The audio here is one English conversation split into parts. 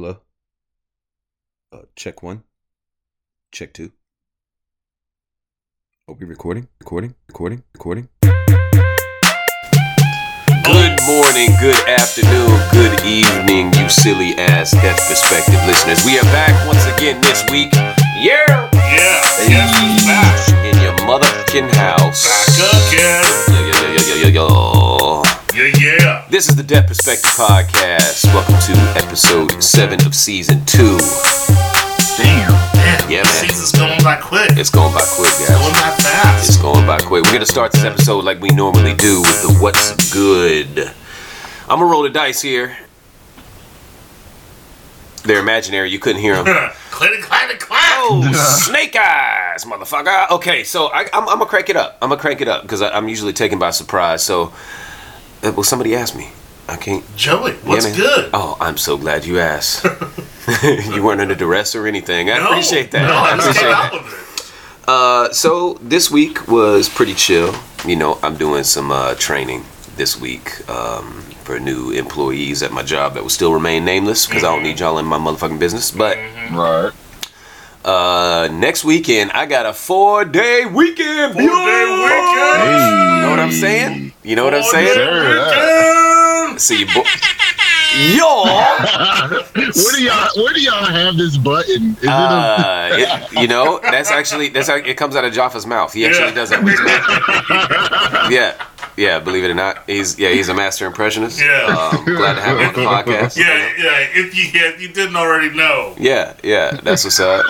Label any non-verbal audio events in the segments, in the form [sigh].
Hello. Uh, check one. Check two. Are we recording? Recording? Recording? Recording? Good morning, good afternoon, good evening, you silly ass Death Perspective listeners. We are back once again this week. Yeah! Yeah, yes, we back. In your motherfucking house. Back again. Yo, yo, yo, yo, yo, yo. Yeah, yeah. This is the Death Perspective Podcast. Welcome to episode 7 of season 2. Damn. Man, Yeah, man. season's going by quick. It's going by quick, guys. It's going by fast. It's going by quick. We're gonna start this episode like we normally do with the what's good. I'm gonna roll the dice here. They're imaginary. You couldn't hear them. [laughs] Click, clack, clack. Oh, [laughs] snake eyes, motherfucker. Okay, so I, I'm, I'm gonna crank it up. I'm gonna crank it up because I'm usually taken by surprise. So, well, somebody asked me. I can't. Joey, what's Yeah, good? Oh, I'm so glad you asked. [laughs] [laughs] you weren't under duress or anything. I no, appreciate that. No, I appreciate came that. out with it. Uh, so this week was pretty chill. You know, I'm doing some uh, training this week um, for new employees at my job that will still remain nameless because I don't need y'all in my motherfucking business. But Right. Uh, next weekend, I got a four day weekend. Four-day weekend. You know what I'm saying? You know what I'm saying? Sure, yeah. Weekend. See, bo- yo, [laughs] Where do y'all where do y'all have this button? Is uh, it, you know, that's actually that's how it comes out of Jaffa's mouth. He actually Yeah. does that mouth. [laughs] Yeah, yeah. Believe it or not, he's yeah he's a master impressionist. Yeah. Um, glad to have him on the [laughs] podcast. Yeah, yeah. If you if you didn't already know. Yeah, yeah, that's what's up.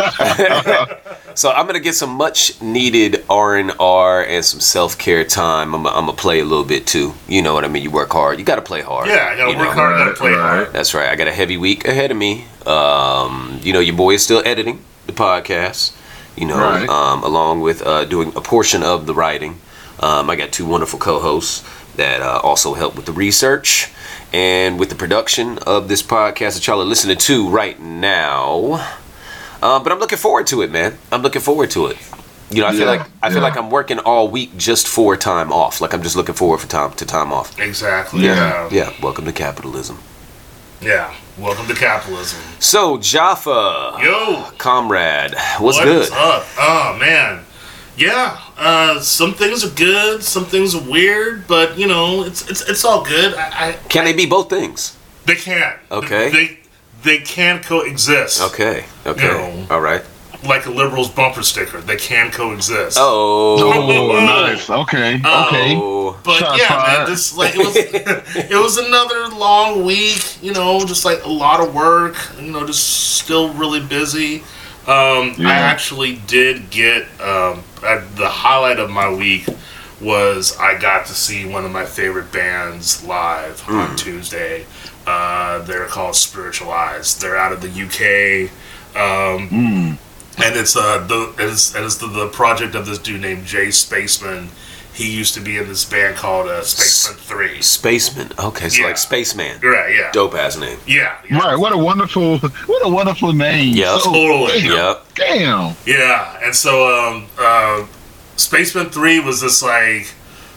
[laughs] so I'm gonna get some much needed R and R and some self care time. I'm, I'm gonna play a little bit too. You know what I mean? You work hard. You gotta play hard. Yeah, I gotta you work know? hard, gotta play hard. That's right. I got a heavy week ahead of me. Um, you know, your boy is still editing the podcast. You know, Right. um, along with uh, doing a portion of the writing. Um, I got two wonderful co-hosts that uh, also help with the research and with the production of this podcast that y'all are listening to right now. Uh, but I'm looking forward to it, man. I'm looking forward to it. You know, I feel like I feel like I'm working all week just for time off. Like I'm just looking forward for time to time off. Exactly. Yeah, Yeah. yeah. Welcome to capitalism. Yeah. Welcome to capitalism. So Jaffa, Yo. comrade, what's What good? up? Oh man, yeah. Uh, some things are good, some things are weird, but you know, it's it's it's all good. I, I Can they be both things? they can. Okay. They they can coexist. Okay, okay, No. all right. Like a liberal's bumper sticker, they can coexist. Oh, Oh, [laughs] nice. Okay. Okay. oh. But Shots yeah, man, this like it was [laughs] it was another long week, you know, just like a lot of work, you know, just still really busy. Um, Yeah. I actually did get um, uh, the highlight of my week was I got to see one of my favorite bands live on Tuesday. Uh, they're called Spiritualized. They're out of the UK. Um, Mm. and it's uh the it's, it's the, the project of this dude named Jay Spaceman. He used to be in this band called uh, Spacemen Three. Spaceman. Okay, so Yeah. like Spaceman. Right? Yeah. Dope ass name. Yeah. Yeah. Right. What a wonderful what a wonderful name. Yeah. So- Totally. Damn. Yep. Damn. Yeah. And so um uh, Spacemen Three was this like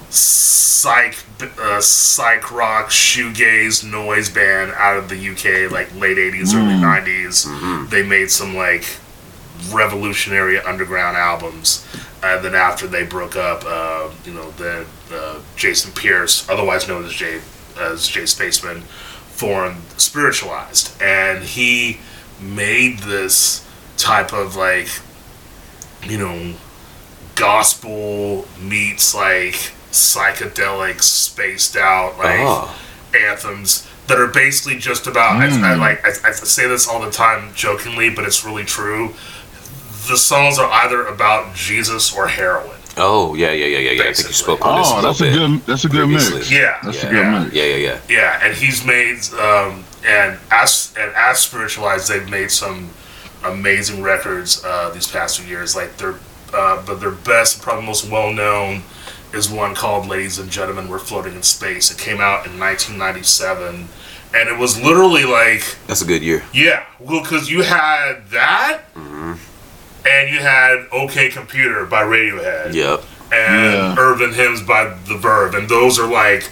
psych uh, psych rock shoegaze noise band out of the UK, like late '80s, early '90s. They made some like revolutionary underground albums. And then after they broke up, uh, you know, then uh, Jason Pierce, otherwise known as Jay as Jay Spaceman, formed Spiritualized, and he made this type of like, you know, gospel meets like psychedelic, spaced out like Oh. anthems that are basically just about. I, I like I, I say this all the time jokingly, but it's really true. The songs are either about Jesus or heroin. Oh, yeah, yeah, yeah, yeah, yeah. I think you spoke on this Oh, a that's a little bit. good that's a good mix. Yeah, That's a yeah, good yeah. mix. yeah, yeah, yeah. Yeah, and he's made um, and as and as spiritualized, they've made some amazing records uh, these past few years. Like their uh, but their best, probably most well known, is one called "Ladies and Gentlemen, We're Floating in Space." It came out in 1997, and it was literally like That's a good year. yeah, well, because you had that, and you had OK Computer" by Radiohead Yep. and Yeah. Urban Hymns by The Verve, and those are like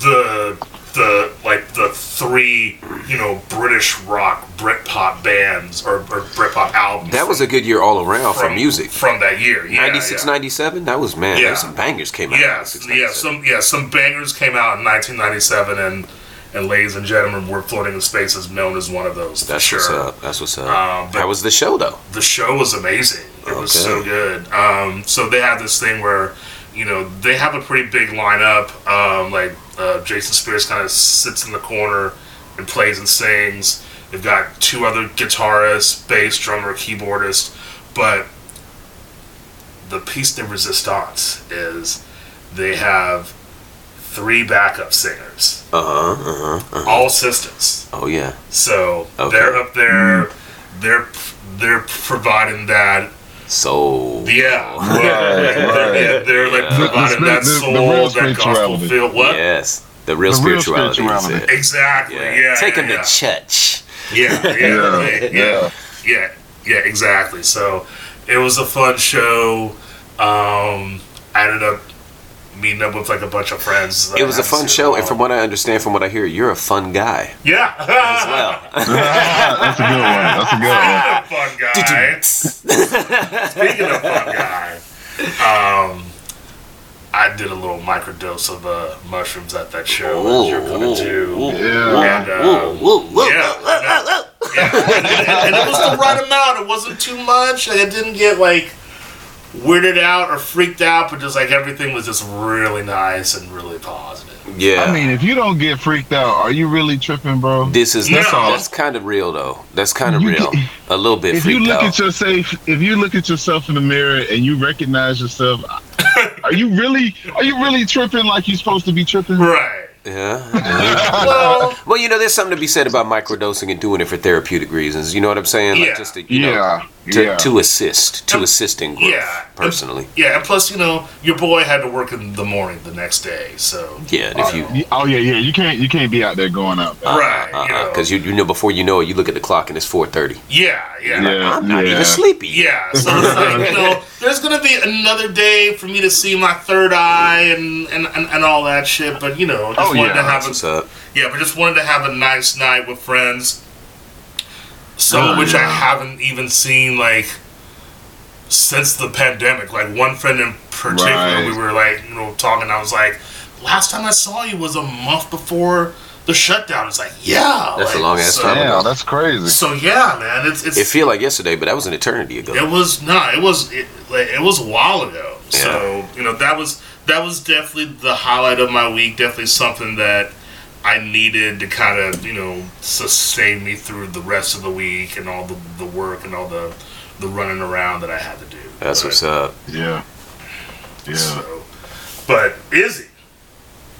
the the like the three you know British rock Britpop bands or, or Britpop albums. That was a good year all around for music. from that year. Yeah, 96, yeah. 97? That was, man, Yeah. some bangers came out. in yeah, some yeah, some bangers came out in 1997, and and ladies and gentlemen, we're floating in space is known as one of those. That's sure. what's up. That's what's up. Um, but- How was the show, though? The show was amazing. It was so good. Um, so they have this thing where, you know, they have a pretty big lineup. Um, like uh, Jason Pierce kind of sits in the corner and plays and sings. They've got two other guitarists, bass, drummer, keyboardist, but the piece de resistance is they have three backup singers, Uh huh. Uh huh. Uh-huh. all sisters. Oh yeah. So Okay. they're up there. They're they're providing that. So. Yeah, [laughs] Right, they're, right. yeah, they're like Yeah. providing The- that the- the soul, real that gospel feel. What? Yes. The real The real spirituality. is spirituality. Exactly. Yeah. Yeah. Take them yeah. to church. Yeah, [laughs] yeah, Yeah, yeah, yeah, yeah, yeah, exactly. So it was a fun show. Um, I ended up meeting up with like a bunch of friends. It was a fun show, and from what I understand, from what I hear, you're a fun guy yeah, [laughs] as well. [laughs] [laughs] That's a good one. That's a good one. fun guy. Speaking of fun guy, um, I did a little microdose of uh, mushrooms at that show that you're coming to. Yeah. And, uh, yeah, yeah, and, and- and it was the right amount. It wasn't too much. Like, I didn't get like weirded out or freaked out, but just like everything was just really nice and really positive. Yeah. I mean, if you don't get freaked out, are you really tripping, bro? this is That's that's, that's kind of real though. That's kind of You real. can- A little bit If you look out. at yourself, if you look at yourself in the mirror and you recognize yourself, [laughs] are you really, are you really tripping like you're supposed to be tripping? Right. yeah. [laughs] Well, Well, you know, there's something to be said about microdosing and doing it for therapeutic reasons. You know what I'm saying? Like Yeah. just to, you know, Yeah, to, yeah. to assist, to Um, assist in growth. yeah. Personally, yeah, and plus, you know, your boy had to work in the morning the next day, so. yeah. And if you You- Oh yeah, yeah. You can't, you can't be out there going up there. Right, uh, uh, you know. because you, you know before you know it, you look at the clock and it's 4:30. Yeah, yeah. Yeah, I'm not yeah. even sleepy. Yeah, so it's like, you [laughs] know, there's gonna be another day for me to see my third eye and and, and, and all that shit, but you know, just Oh, wanted yeah, to have a up. yeah, but just wanted to have a nice night with friends. Some of Oh, which I haven't even seen like since the pandemic. Like one friend in particular, Right. we were like, you know, talking. I was like, last time I saw you was a month before the shutdown. It's like, yeah, That's a long ass so, time ago. That's crazy. So yeah, man, it's it's It feel like yesterday, but that was an eternity ago. it was no, it was it, like, it was a while ago. So you know that was that was definitely the highlight of my week. Definitely something that I needed to kind of you know sustain me through the rest of the week and all the, the work and all the the running around that I had to do. That's But- what's up. Yeah, yeah. So, but Izzy,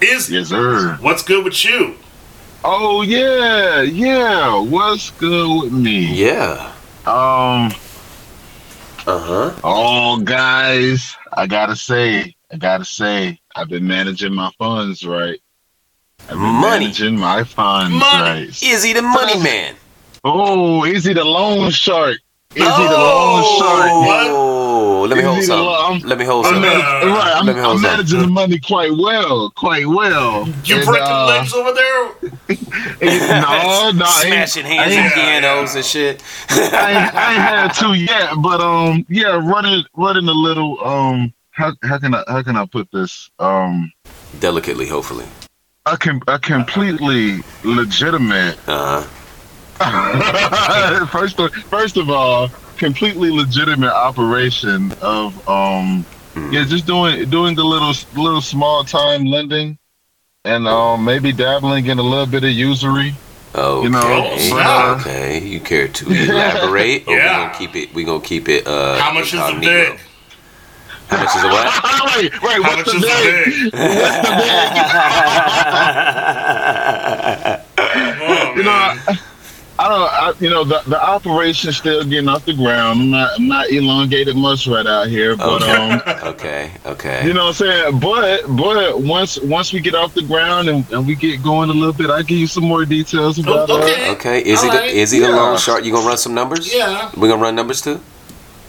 Izzy, Yes, sir. what's good with you? Oh yeah, yeah. What's good with me? Yeah. Um. Uh huh. Oh, guys, I gotta say, I gotta say, I've been managing my funds right. I've Money. managing my funds Money. right. Is he the money man? Oh, is he the loan shark? Is he the Oh, loan shark? what? Oh, let me Is hold he some. law? Let me hold I'm some. man- right, I'm, Let me hold I'm some. managing the money quite well, quite well. You And, breaking uh, legs over there? [laughs] No, [laughs] no, I ain't, Smashing hands and on ain't- pianos and shit. I ain't, I ain't had to [laughs] yet, but um, yeah, running, running a little. Um, how how can I how can I put this? Um, Delicately, hopefully. A com- a completely legitimate. Uh huh. [laughs] first of first of all, completely legitimate operation of um, Hmm. yeah, just doing doing the little little small time lending, and um, maybe dabbling in a little bit of usury. Okay. You know, but, uh, okay. You care to elaborate? [laughs] Or we Yeah. gonna keep it. We gonna keep it. Uh, How much is the incognito? Big? How much is the what? [laughs] wait, wait, How what's much the is the big? [laughs] big? [laughs] You know, man. I, I don't. I, you know, the the operation's still getting off the ground. I'm not. I'm not elongated much right out here, but Okay. um, okay. Okay. you know what I'm saying. But but once once we get off the ground and, and we get going a little bit, I give you some more details about. Oh, uh, okay. Okay. Is he the Alright. is he the Yeah. loan shark? You gonna run some numbers? Yeah. We gonna run numbers too?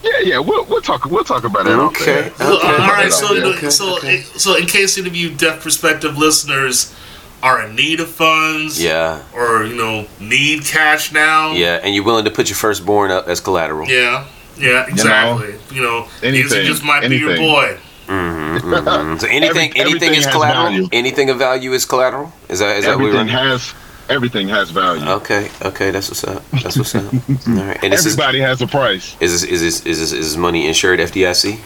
Yeah, yeah. We'll we'll talk. We'll talk about it. Okay. air. So, Okay. all right. So, Okay, you know, okay, so, okay. so, in case any of you deaf perspective listeners are in need of funds, Yeah, or you know need cash now. yeah, and you're willing to put your firstborn up as collateral. yeah, yeah, exactly. You know, anything, Izzy just might be your anything. boy. Mhm. [laughs] So anything, Every- anything everything is collateral. value. Anything of value is collateral. Is that is that what we're everything has everything has value. Okay, okay, that's what's up. That's what's up. [laughs] All right, and this is Everybody has a price. is this, is this, is this, is this money insured FDIC?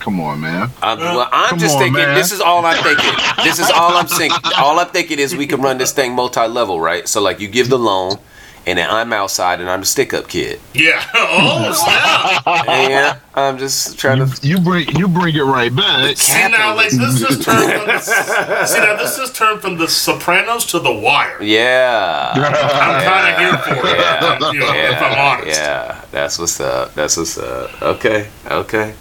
Come on, man. I'm, well, I'm Come just on, thinking. man. This is all I'm thinking. This is all I'm thinking. All I'm thinking is we can run this thing multi-level, right? So like you give the loan, and then I'm outside and I'm the stick-up kid. Yeah. [laughs] Oh [laughs] snap! Yeah, I'm just trying You, to. you bring you bring it right back. See now, like this is turned from the, see now this is turned from the Sopranos to The Wire. Yeah. I'm kind of here for it. Yeah. [laughs] You know, if I'm Yeah, honest. yeah, that's what's up. That's what's up. Okay, okay.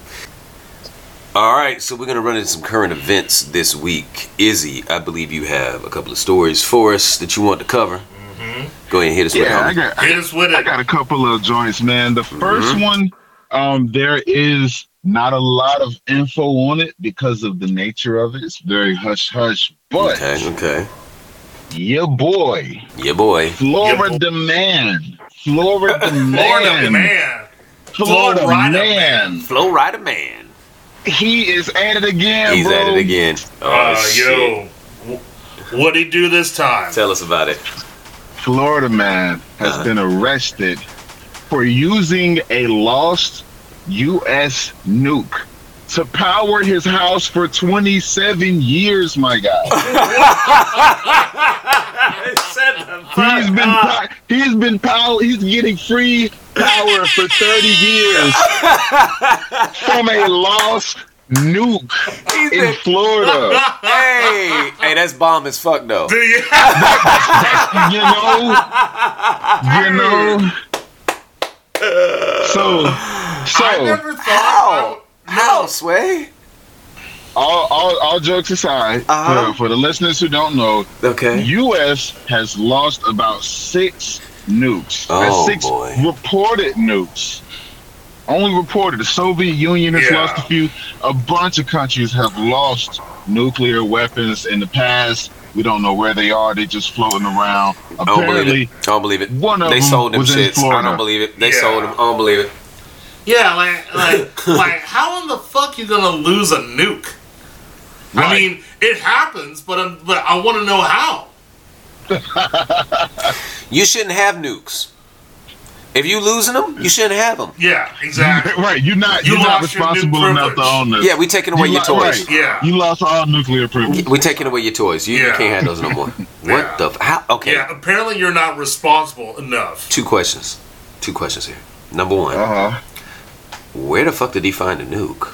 All right, so we're gonna run into some current events this week. Izzy, I believe you have a couple of stories for us that you want to cover. Go ahead and hit us with it. Yeah, I got Hit us with I got a couple of joints, man. The 1st one, um, there is not a lot of info on it because of the nature of it. It's very hush hush. But Okay, okay. your boy, Yeah, boy. Florida man, Florida [laughs] man, Florida man. Florida Florida man, Flow Rider Man. he is at it again, He's bro. at it again. Oh, Uh, shit. yo, what'd he do this time? Tell us about it. Florida man has Uh-huh. been arrested for using a lost U.S. nuke to power his house for 27 years, my guy. [laughs] He's been pow- he's been power he's getting free power for 30 years [laughs] from a lost nuke He's in been- Florida. [laughs] hey, hey, that's bomb as fuck though. Do you? [laughs] You know, you know. So, so I never thought. How? I- How. Sway? all, all, all jokes aside, Uh-huh. for, for the listeners who don't know, Okay. U.S. has lost about six nukes. Oh, That's six boy. reported nukes. Only reported. The Soviet Union has Yeah. lost a few. A bunch of countries have lost nuclear weapons in the past. We don't know where they are. They're just floating around. I don't believe Apparently, it. I don't believe it. one of They them sold them was in shits. I don't believe it. They Yeah. sold them. I don't believe it. Yeah, like, like, [laughs] like, how in the fuck you gonna lose a nuke? I mean, it happens, but i but I want to know how. [laughs] You shouldn't have nukes. If you losing them, you shouldn't have them. Yeah, exactly. [laughs] right. You're not. You You are not lost your responsible enough to own this. Yeah, we taking away You your lo- toys. right. Yeah. You lost all nuclear privilege. We taking away your toys. You, you can't have those no more. [laughs] Yeah. What the? F- how? Okay. Yeah, apparently you're not responsible enough. Two questions. Two questions here. Number one, Uh huh. where the fuck did he find a nuke?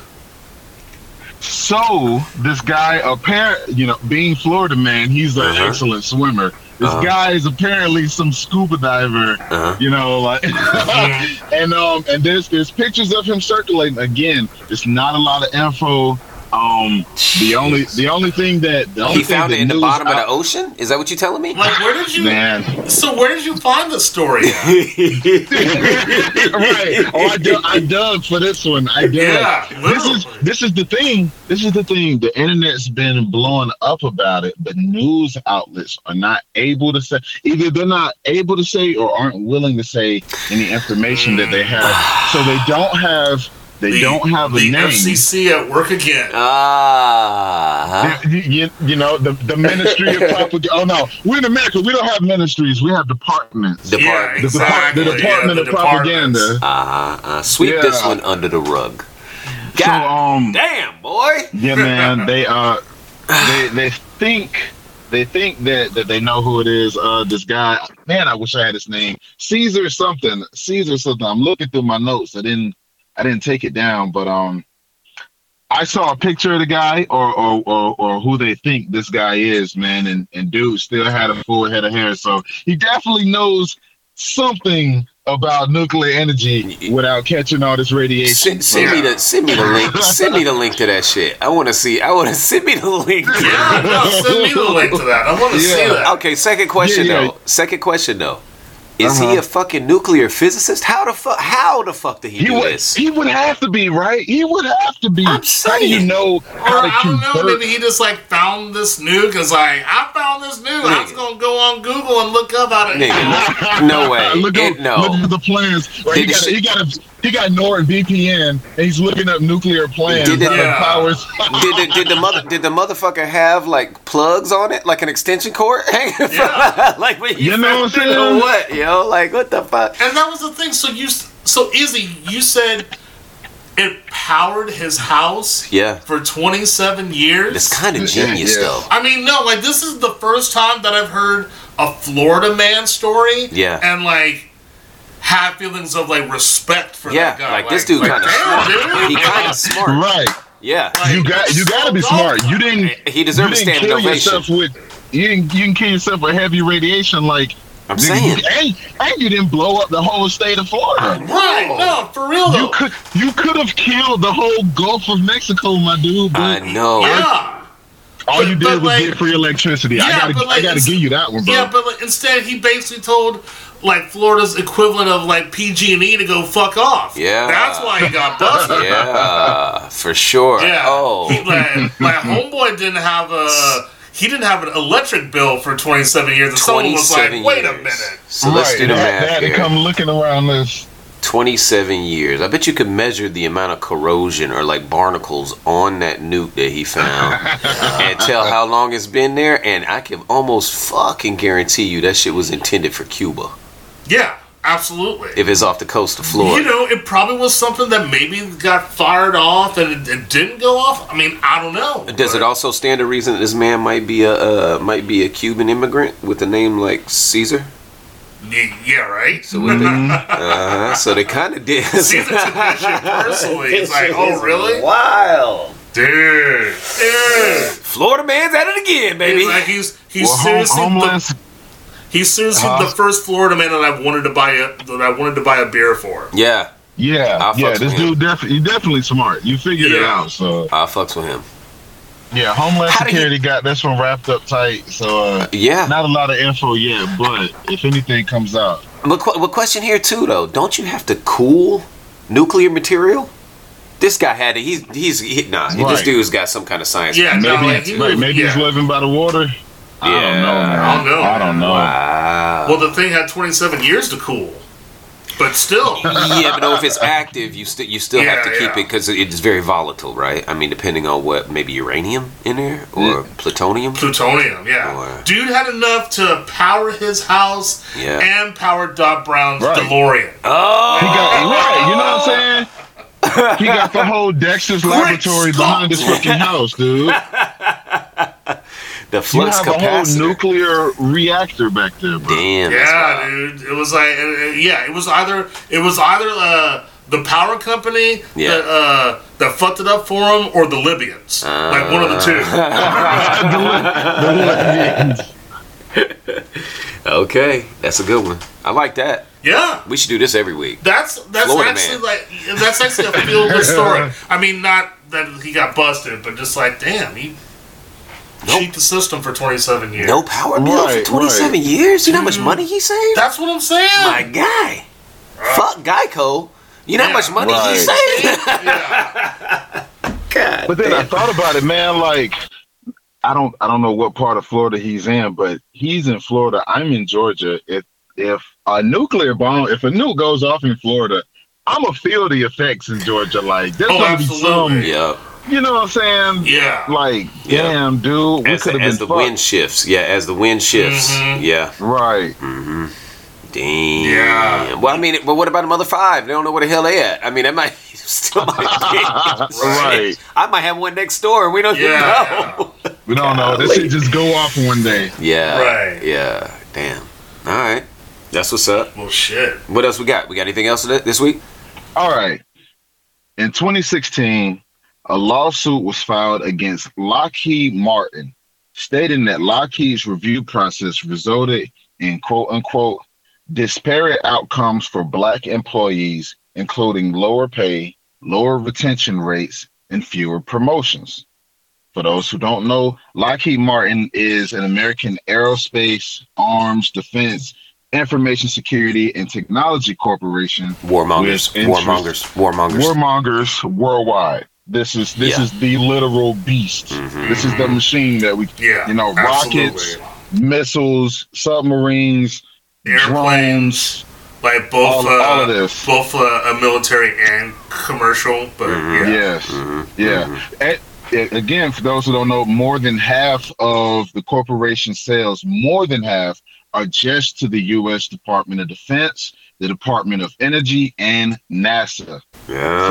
So this guy, apparent, you know, being Florida man, he's an Uh-huh. excellent swimmer. This Uh-huh. guy is apparently some scuba diver, Uh-huh. you know, like, [laughs] and um, and there's there's pictures of him circulating. Again, it's not a lot of info. Um, the only the only thing that the only He thing found that it in the news bottom of the ocean. Is that what you're telling me? Like, where did you? Man, So where did you find the story? [laughs] Right? Oh, I, dug, I dug for this one. I dug. Yeah, this is this is the thing. This is the thing. The internet's been blowing up about it, but news outlets are not able to say either they're not able to say or aren't willing to say any information that they have. So they don't have they The- don't have a the name. FCC at work again. Ah. You, you, you know the the Ministry of [laughs] Propaganda. Oh no, we're in America. We don't have ministries. We have departments. The- yeah, Department. The, the Department yeah, of the departments. Propaganda. Uh, uh, sweep Yeah. this one under the rug. So um, damn, boy. Yeah, man. They uh, they they think they think that that they know who it is. Uh, this guy. Man, I wish I had his name. Caesar something. Caesar something. I'm looking through my notes. I didn't I didn't take it down, but um, I saw a picture of the guy or or or, or who they think this guy is, man. And and dude still had a full head of hair, so he definitely knows something about nuclear energy without catching all this radiation. Send, send me the [laughs] send me the link. Send me the link to that shit. I want to see. I want to [laughs] send me the link. Yeah, no, send me the link to that. I want to see that. Okay, second question Yeah, yeah. though. Second question though. Is he Uh-huh. a fucking nuclear physicist? How the fuck? How the fuck did he, He do would, this? he would have to be right. He would have to be. I'm How do you know Or how to I don't know, convert? maybe he just like found this nuke. Cause like I found this nuke. I was gonna go on Google and look up how to. Nigga, [laughs] no way. [laughs] look, It- at, no. look at the plans. Or he Did the got, shit- he got a he got NordVPN and he's looking up nuclear plans. Did it- how Yeah. powers. did the, did the mother did the motherfucker have like plugs on it, like an extension cord [laughs] hanging from Yeah. like when You know what I'm it saying? what, yo? Like what the fuck? And that was the thing. So you, so Izzy, you said it powered his house Yeah, for 27 years. it's kind of genius yeah. though. I mean, no, like this is the first time that I've heard a Florida man story. Yeah. And like have feelings of like respect for Yeah, that guy. like, this dude kinda smart. dude. He kind of smart. Right. Yeah, Like, You got you got to be so smart. You didn't he you deserves a didn't standing kill ovation. yourself with you didn't you didn't kill yourself with heavy radiation like I'm you- saying. and, and you didn't blow up the whole state of Florida. Right, no, for real though. You could you could have killed the whole Gulf of Mexico, my dude. I But know. yeah. all but- you but did was like- get free electricity. I Yeah, gotta like I gotta it's- give you that one, bro. Yeah, but like, instead he basically told like Florida's equivalent of like PG and E to go fuck off. Yeah. that's why he got busted. [laughs] Yeah, for sure. Yeah. Oh, He, like, my homeboy didn't have a. He didn't have an electric bill for 27 years. And someone was like, 27 wait a minute. So let's do the They had- they math had to come looking around this. 27 years. I bet you could measure the amount of corrosion or like barnacles on that nuke that he found [laughs] and tell how long it's been there. And I can almost fucking guarantee you that shit was intended for Cuba Yeah, absolutely. if it's off the coast of Florida. you know, it probably was something that maybe got fired off and it, it didn't go off. I mean, I don't know. Does it also stand to reason that this man might be a uh, might be a Cuban immigrant with a name like Caesar? Yeah, right. So, with the, uh, so they kind of did. Caesar took that shit personally. It's like, oh really, Wild. dude, dude. Florida man's at it again, baby. It's like he's he's Well, home, seriously the, homeless. He's seriously Huh? the first Florida man that I've wanted to buy a that I wanted to buy a beer for. yeah, Yeah, I'll yeah. This with him. dude definitely definitely smart. You figured it out. So I fucks with him. yeah, Homeland How do you- Security got this one wrapped up tight. So uh, Yeah. not a lot of info yet, but if anything comes out, But, qu- but question here too, though. Don't you have to cool nuclear material? This guy had it. He's he's he, nah. This dude's got some kind of science. Yeah, no, maybe like, he right, was- maybe he's living by the water. I don't Yeah. know. Man. I don't know, I don't know. Wow. Well, the thing had 27 years to cool, but still. yeah, but no, if it's active, you still you still have to keep yeah. it because it's very volatile, right? I mean, depending on what maybe uranium in there or plutonium. Plutonium, yeah. Or- Dude had enough to power his house Yeah. and power Doc Brown's Right. DeLorean. Oh, got right. You know what I'm saying? He got the whole Dexter's Great laboratory behind his fucking house, dude. [laughs] the You flux have a whole nuclear reactor back there, bro. Damn. that's Yeah, wild. dude. It was like, uh, uh, yeah, it was either it was either uh, the power company Yeah. that uh, that fucked it up for him, or the Libyans. like one of the two. [laughs] Okay, that's a good one. I like that. yeah. We should do this every week. That's that's Florida actually man. like that's actually a feel good story. [laughs] I mean, not that he got busted, but just like, damn, he Nope. cheat the system for 27 years. No power bill Right, for 27 years? You know how much mm-hmm. money he saved? That's what I'm saying. My guy. Fuck Geico. You know how much money he saved? yeah. God. But then I thought about it, man. Like, I don't, I don't know what part of Florida he's in, but he's in Florida. I'm in Georgia. If if a nuclear bomb, if a nuke goes off in Florida, I'm gonna feel the effects in Georgia. Like, there's Oh, gonna be absolutely. some, Yeah. You know what I'm saying? Yeah. Like, Yeah. damn, dude, we As, could the, have as been the fucked. wind shifts. Yeah, as the wind shifts. Mhm. Yeah. Right. Mm-hmm. Damn. Yeah. Well, I mean, but what about the mother five? They don't know where the hell they at. I mean, that might [laughs] still might be. [laughs] Right. I might have one next door we don't Yeah, know. [laughs] We don't know. This should just go off one day. Yeah. Right. Yeah. Damn. All right. That's what's up. Well, shit. What else we got? We got anything else th- this week? All right. In 2016, a lawsuit was filed against Lockheed Martin, stating that Lockheed's review process resulted in quote unquote disparate outcomes for black employees, including lower pay, lower retention rates, and fewer promotions. For those who don't know, Lockheed Martin is an American aerospace, arms, defense, Information Security and Technology Corporation, Warmongers, warmongers, warmongers. warmongers worldwide. This is this Yeah. is the literal beast. Mhm. This is the machine that we, Yeah. you know, absolutely. rockets, missiles, submarines, airplanes, drones, like both all, uh, all of this. both uh, a military and commercial. But Mhm. yeah, Yes, Mhm. yeah. Mhm. A- a- again, for those who don't know, more than half of the corporation sales, more than half, are just to the U.S. Department of Defense, the Department of Energy, and NASA. Yeah.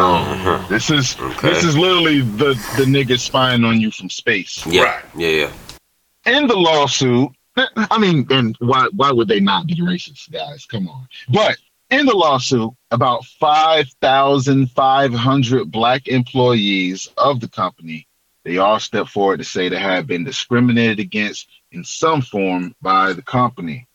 So this is Okay. this is literally the the niggas spying on you from space. yeah. Right. Yeah. Yeah. In the lawsuit, I mean, and why why would they not be racist, guys? Come on. But in the lawsuit, about five thousand five hundred black employees of the company, they all stepped forward to say they have been discriminated against in some form by the company.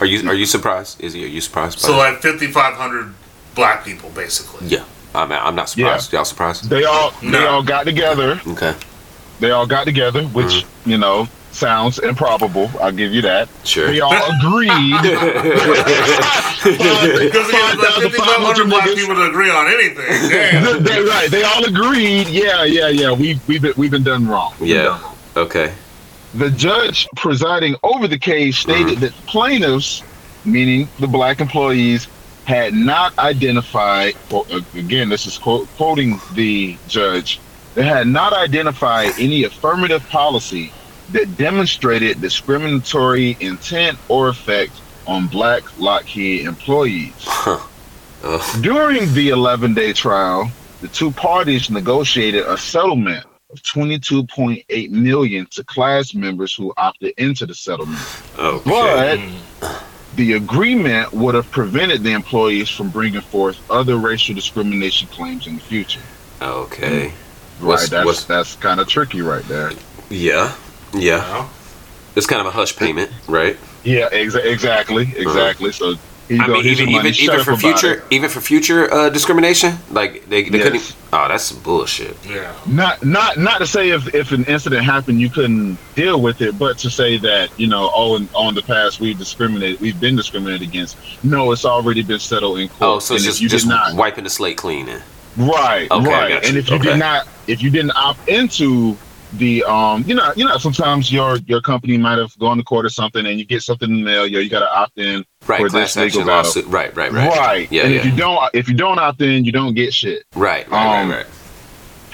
Are you Are you surprised? Is he? Are you surprised? By So that? like 5,500 black people, basically. yeah. I'm. I'm not surprised. Y'all surprised? They all they No. all got together. Okay. They all got together, which mm-hmm. you know sounds improbable. I'll give you that. Sure. They all agreed. [laughs] Because again, like 5,500 black people to agree on anything. [laughs] Damn. they, right. They all agreed. Yeah, yeah, yeah. We we've been, we've been done wrong. We've Yeah. done wrong. Okay. The judge presiding over the case stated mm-hmm. that plaintiffs, meaning the black employees, had not identified. Again, this is quote, quoting the judge. They had not identified any affirmative policy that demonstrated discriminatory intent or effect on black Lockheed employees. Huh. During the 11 day trial, the two parties negotiated a settlement of 22.8 million to class members who opted into the settlement. Okay. But mm. The agreement would have prevented the employees from bringing forth other racial discrimination claims in the future. Okay. What's- that's what's- that's kind of tricky right there. Yeah. Yeah. Well, It's kind of a hush payment, right? Yeah, exa- exactly, exactly. Uh-huh. So here you I go. mean, here's even even even for future it. even for future uh, discrimination, like they, they Yes. couldn't. Oh, that's some bullshit. yeah. Not not not to say if, if an incident happened you couldn't deal with it, but to say that you know oh in, on the past we've discriminated we've been discriminated against. No, it's already been settled in court. Oh, so it's And if just you just did not wiping the slate clean. Then. right Okay, right, and if you Okay. did not if you didn't opt into the um you know you know sometimes your your company might have gone to court or something and you get something in the mail yo you got to opt in Right, for this legal action battle. Right, right, right. right, Yeah, and yeah. if you don't if you don't opt in you don't get shit Right, right, Um, right, right.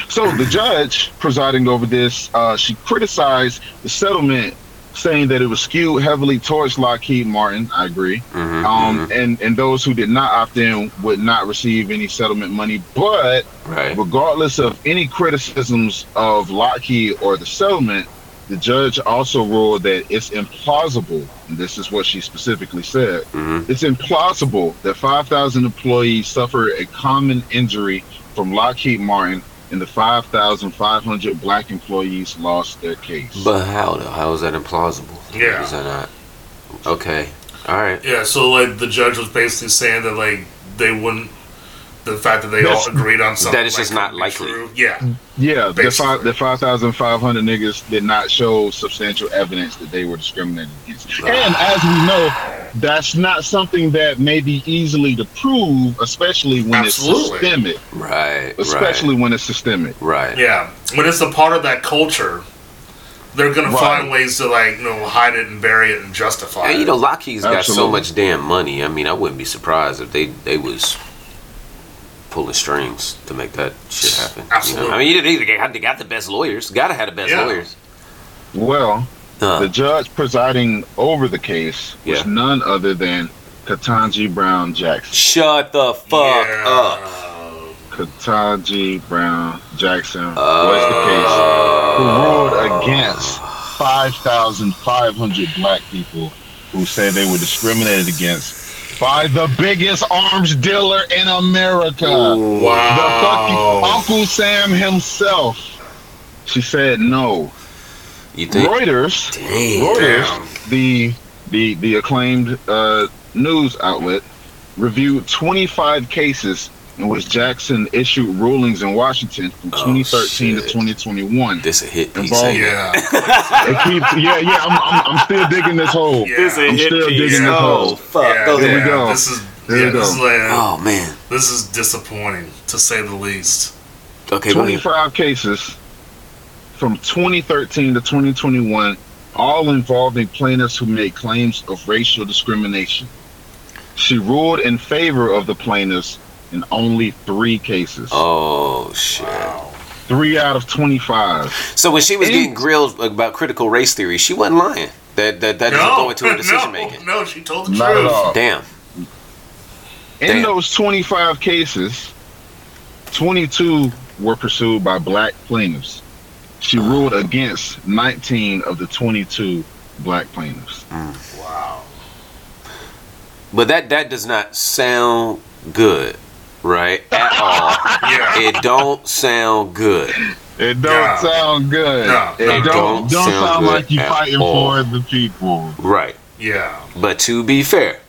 So the judge presiding over this, uh, she criticized the settlement, saying that it was skewed heavily towards Lockheed Martin. I agree. Mhm, Um, mhm. and and those who did not opt in would not receive any settlement money. But right. regardless of any criticisms of Lockheed or the settlement, the judge also ruled that it's implausible. And this is what she specifically said. Mhm. It's implausible that 5,000 employees suffered a common injury from Lockheed Martin and the 5,500 black employees lost their case. But how though? How is that implausible? Yeah. Is that not? Okay. All right. Yeah, so like the judge was basically saying that like they wouldn't the fact that they That's- all agreed on something that is it's just not likely. true. Yeah. yeah, the, Basically. five, the 5,500 niggas did not show substantial evidence that they were discriminated against. And as we know, that's not something that may be easily to prove, especially when Absolutely. it's systemic. Right. Especially when it's systemic. Right. Right. Yeah. When it's a part of that culture, they're gonna Right. find ways to like, you know, hide it and bury it and justify And it. you know, Lockheed's got so much damn money. I mean, I wouldn't be surprised if they they was pulling strings to make that shit happen. You know? Absolutely. I mean, you didn't either. They got, got the best lawyers. Got to have the best Yeah. lawyers. Well, Huh. The judge presiding over the case was Yeah. none other than Ketanji Brown Jackson. Shut the fuck yeah. up. Ketanji Brown Jackson was the oh. case who ruled against 5,500 black people who said they were discriminated against by the biggest arms dealer in America. Ooh. The fucking Uncle Sam himself. She said no. You think? Reuters. Reuters, Damn. the the the acclaimed uh, news outlet, reviewed 25 cases in which Jackson issued rulings in Washington from Oh, 2013 to 2021. This a hit piece. Involved- Yeah. [laughs] It keeps, yeah, yeah. I'm, I'm, I'm still digging this hole. Yeah. This a I'm hit still piece. digging this oh, hole. fuck. yeah, Go Here ahead. we go. This is Here yeah, we this go. is like Oh, man. this is disappointing to say the least. Okay, 25 cases from 2013 to 2021, all involving plaintiffs who made claims of racial discrimination. She ruled in favor of the plaintiffs in only three cases. Oh, shit. Wow. Three out of 25. So when she was Eight. getting grilled about critical race theory, she wasn't lying. That that that doesn't go into her decision [laughs] no, making. No, she told the Not at truth. all. Damn. In Damn. those 25 cases, 22 were pursued by black plaintiffs. She uh-huh. ruled against 19 of the 22 black plaintiffs. Mm. Wow. But that that does not sound good, right? At [laughs] all. Yeah. it don't sound good. It don't No. sound good. No, it no, don't, don't don't, sound sound, good like you at fighting all. for the people. Right. Yeah. But to be fair,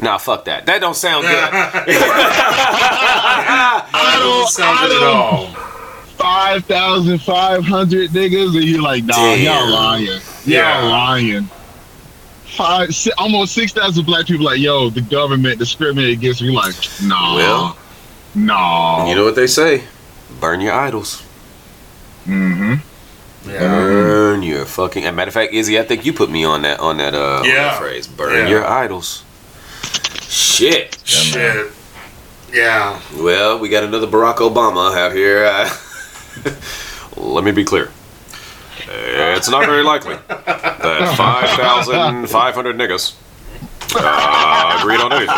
nah, fuck that. That don't sound good. [laughs] That don't- doesn't sound I good at don't- all. 5,500 niggas, and you're like, nah, Damn. y'all lying. Y'all Yeah. lying. Five, si- almost 6,000 black people like, yo, the government discriminated against me. Like, nah. Well. nah. You know what they say? Burn your idols. Mm-hmm. Yeah. Burn your fucking. As a matter of fact, Izzy, I think you put me on that on that uh on Yeah. that phrase. Burn Yeah. your idols. Shit. Shit. Yeah. Well, we got another Barack Obama out here. Uh, [laughs] let me be clear. It's not very likely that 5,500 niggas uh, agreed on anything.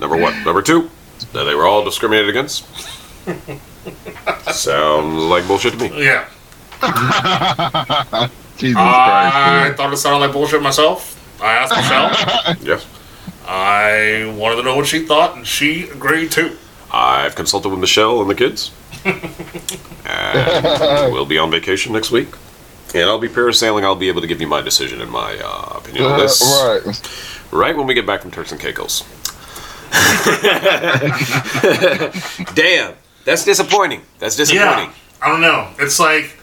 Number one. Number two, that they were all discriminated against. Sounds like bullshit to me. Yeah. [laughs] Jesus I Christ. thought it sounded like bullshit myself. I asked Michelle. Yes. I wanted to know what she thought, and she agreed too. I've consulted with Michelle and the kids. And [laughs] we'll be on vacation next week. And I'll be parasailing. I'll be able to give you my decision and my uh, opinion on Uh, this. right. Right when we get back from Turks and Caicos. [laughs] Damn, that's disappointing. That's disappointing. Yeah. I don't know. It's like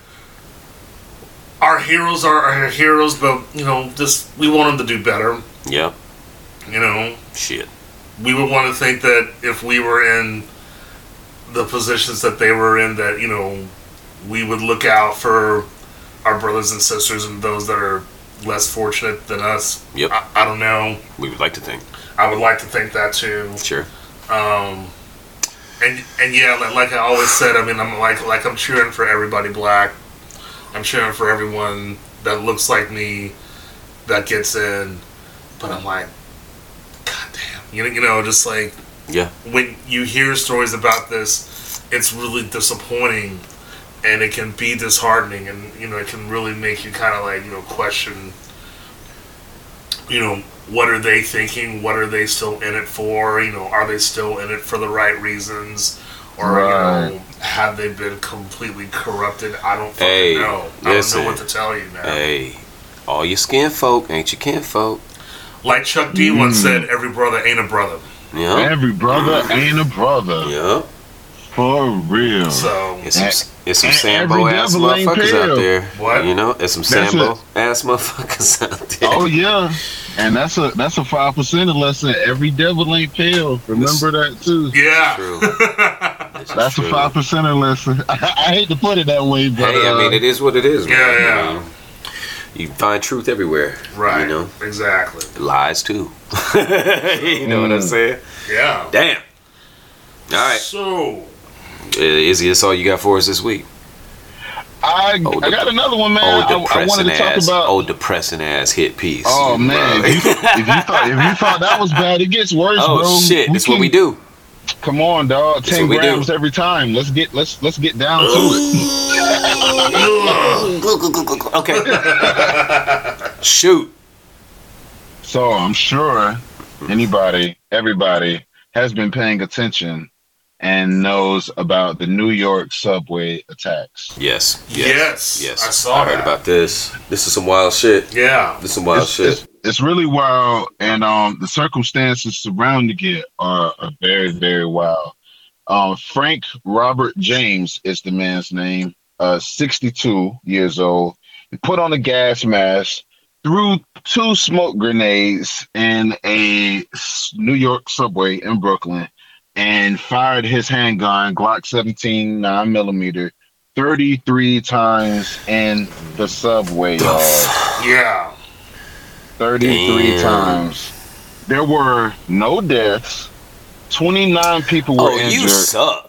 our heroes are our heroes, but you know, just we want them to do better. Yeah. You know, Shit. we would want to think that if we were in the positions that they were in, that you know, we would look out for our brothers and sisters and those that are less fortunate than us. Yep. I, I don't know. We would like to think. I would like to think that too. Sure. Um, and and yeah, like, like I always said, I mean, I'm like like I'm cheering for everybody black. I'm cheering for everyone that looks like me that gets in. But I'm like, God damn, you know, you know, just like Yeah. when you hear stories about this, it's really disappointing, and it can be disheartening, and you know, it can really make you kind of like you know question. You know, what are they thinking? What are they still in it for? You know, are they still in it for the right reasons? Or, you know, have they been completely corrupted? I don't fucking Hey, know. I don't know what to tell you, man. Hey, all your skin folk ain't your kin folk. Like Chuck D Mm. once said, every brother ain't a brother. Yeah. Every brother ain't a brother. Yeah. For real. So, It's some, it's some And Sambo every ass motherfuckers out there. What? You know, it's some That's Sambo ass motherfuckers [laughs] out there. Oh yeah, and that's a that's a five percent lesson. Every devil ain't pale. Remember that too. yeah. True. [laughs] This is That's a true. five percenter lesson. [laughs] I, hate to put it that way, but Hey, I uh, mean, it is what it is. man. Yeah, yeah. I mean, you find truth everywhere. Right. You know, Exactly. lies too. [laughs] you know what I'm Mm. saying? Yeah. Damn. All right, So, Uh, Izzy, that's all you got for us this week. I, Oh, I got another one, man. Oh, I, I depressing wanted to talk ass. about. Oh, depressing ass hit piece. Oh man, if you, if you thought if you thought that was bad, it gets worse, Oh bro. shit! That's what we do. Come on, dog. That's Ten what we do. grams every time. Let's get let's let's get down to it. [gasps] [laughs] Okay. [laughs] Shoot. So I'm sure anybody, everybody has been paying attention and knows about the New York subway attacks. Yes. Yes, Yes. I saw I heard that. about this. This is some wild shit. Yeah. This is some wild it's, shit. It's, it's really wild, and um, the circumstances surrounding it are, are very, very wild. Um, Frank Robert James is the man's name. Uh, 62 years old. He put on a gas mask, threw two smoke grenades in a New York subway in Brooklyn, and fired his handgun, Glock 17 9 millimeter, 33 times in the subway, y'all. Yeah. 33 Damn. times. There were no deaths. 29 people were Oh, injured. you suck.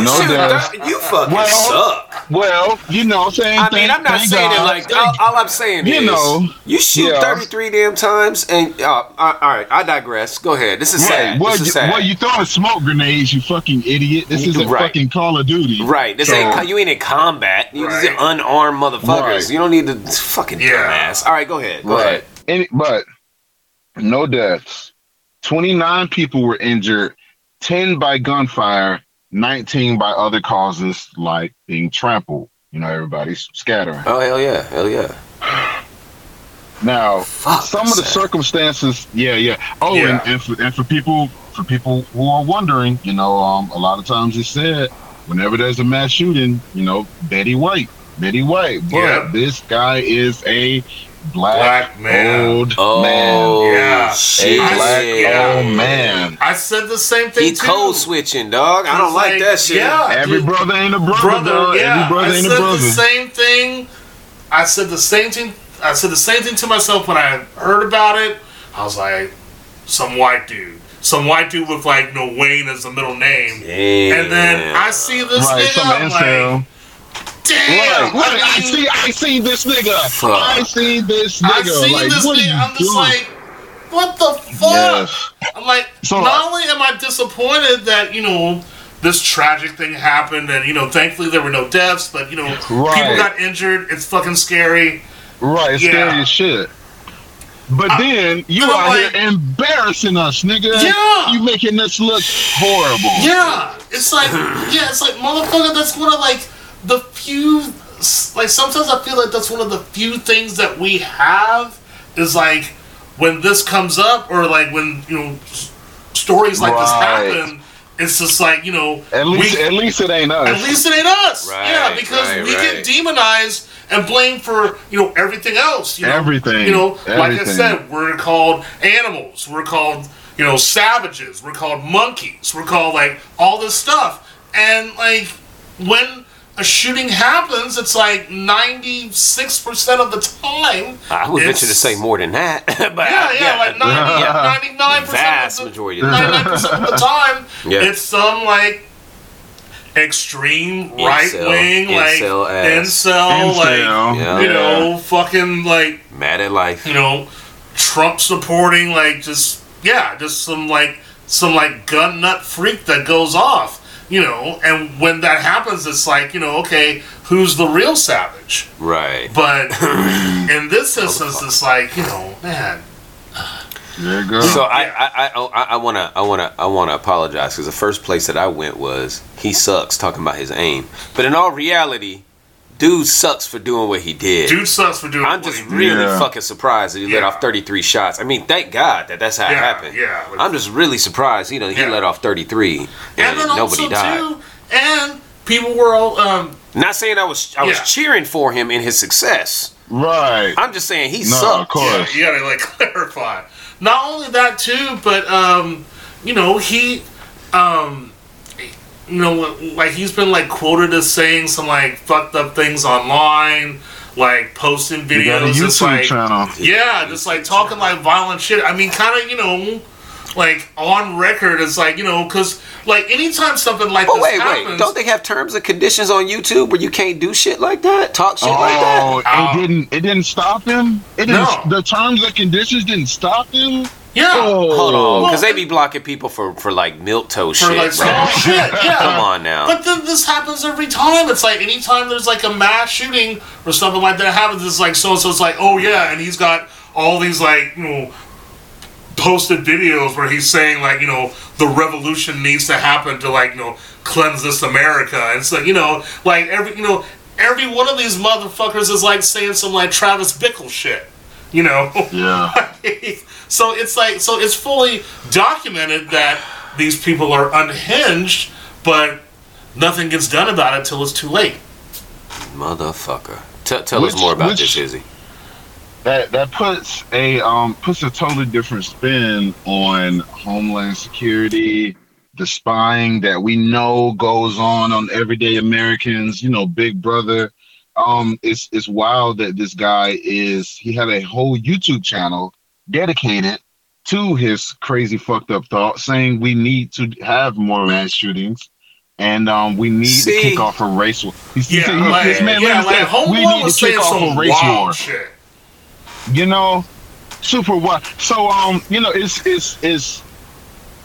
No Shoot, deaths. that- you fucking Well, suck. Well, you know, saying I mean, I'm not thank saying it like all, all I'm saying You is know, you shoot yeah. 33 damn times and uh, uh, all right, I digress. Go ahead. This is Right. sad. Well, this you, is sad. well, you throwing smoke grenades, you fucking idiot. This isn't Right. fucking Call of Duty. Right. This So- ain't you ain't in combat. You Right. just unarmed motherfuckers. Right. You don't need to fucking Yeah. dumbass. All right, go ahead. Go Right. ahead. Any, but no deaths. 29 people were injured, 10 by gunfire, 19 by other causes like being trampled. You know, everybody's scattering. Oh hell yeah, hell yeah. Now, Fuck. some of the sad. circumstances, yeah, yeah. Oh, Yeah. And, and for and for people for people who are wondering, you know, um, a lot of times it's said whenever there's a mass shooting, you know, Betty White, Betty White. But Yeah. this guy is a black, Black man. old Oh man, Yeah. a shit. black Yeah. old man. I said the same thing He too. code switching, dog. I don't It's like, that shit. Yeah, Every dude, brother ain't a brother, brother. dog. Yeah, Every brother I ain't said a brother. the same thing. I said the same thing. I said the same thing to myself when I heard about it. I was like, some white dude, some white dude with like you know Wayne as the middle name. Damn. And then I see this Right, nigga, I'm like, incel. Damn. Right, right. I I, see, I see this nigga. Fuck. I see this nigga. I nigga. see like, this what nigga. I'm just doing? like, what the fuck? Yes. I'm like, So- not only am I disappointed that you know this tragic thing happened, and you know, thankfully there were no deaths, but you know, people got injured. It's fucking scary. Right, it's Yeah. scary as shit. But then you I'm out like- here embarrassing us, nigga. Yeah. You making us look horrible. Yeah, it's like, yeah, it's like, motherfucker. That's one of like the few, like sometimes I feel like that's one of the few things that we have is like when this comes up or like when you know stories like this happen. It's just like you know, At least, we, at least it ain't us. At least it ain't us. Right, yeah, because right, we right. get demonized and blamed for you know everything else. You know, Everything, You know, like I said, we're called animals. We're called you know savages. We're called monkeys. We're called like all this stuff. And like when a shooting happens, it's like ninety six percent of the time. I would venture to say more than that. [laughs] but Yeah, yeah, like 90, [laughs] yeah. 99% Vast of the, majority of the time. 99% of the time, [laughs] Yeah. it's some like extreme right wing, like Incel ass. incel, like Yeah. you know, fucking like Mad at life. you know, Trump supporting, like just yeah, just some like some like gun nut freak that goes off, you know. And when that happens, it's like you know, okay, who's the real savage? Right. But [coughs] in this instance, it's like you know, man, There you go. So I I I oh, I- I wanna I wanna I wanna apologize because the first place that I went was he sucks talking about his aim, but in all reality, dude sucks for doing what he did. dude sucks for doing. I'm what just he really Yeah. fucking surprised that he let off 33 shots. I mean, thank God that that's how it happened. yeah. I'm just really surprised. You know, he Yeah. let off 33 and, and then nobody also died. too, and people were all um, Not saying I was I was cheering for him in his success. right. I'm just saying he No, of sucked. course. you gotta like [laughs] clarify. Not only that too, but um, you know he, um, you know, like he's been like quoted as saying some like fucked up things online, like posting You got a videos. It's YouTube like channel. yeah, just like talking like violent shit. I mean, kind of you know. Like on record, it's like you know, because like anytime something like But this wait, happens, wait. Don't they have terms and conditions on YouTube where you can't do shit like that? Talk shit like that? Oh, Oh. it uh, didn't. It didn't stop him. It didn't. No. The terms and conditions didn't stop him. Yeah, Oh, Hold on, because Well, they be blocking people for for like milk toe for shit, like bro. small shit, [laughs] yeah. Come on now. But then this happens every time. It's like anytime there's like a mass shooting or something like that happens, it's like so and so's like, oh yeah, and he's got all these like you know posted videos where he's saying like you know the revolution needs to happen to like you know cleanse this America. And so you know like every you know every one of these motherfuckers is like saying some like Travis Bickle shit. You know. Yeah. [laughs] so it's like so it's fully documented that these people are unhinged, but nothing gets done about it till it's too late. Motherfucker. Tell, tell us more about which- this, Izzy. that that puts a um puts a totally different spin on homeland security the spying that we know goes on on everyday americans you know big brother um it's it's wild that this guy is he had a whole youtube channel dedicated to his crazy fucked up thoughts saying we need to have more mass shootings and um, we need See? to kick off a race war. He Yeah, like, this man yeah, like said, we need to kick off a race war shit. you know super wild so um you know it's it's it's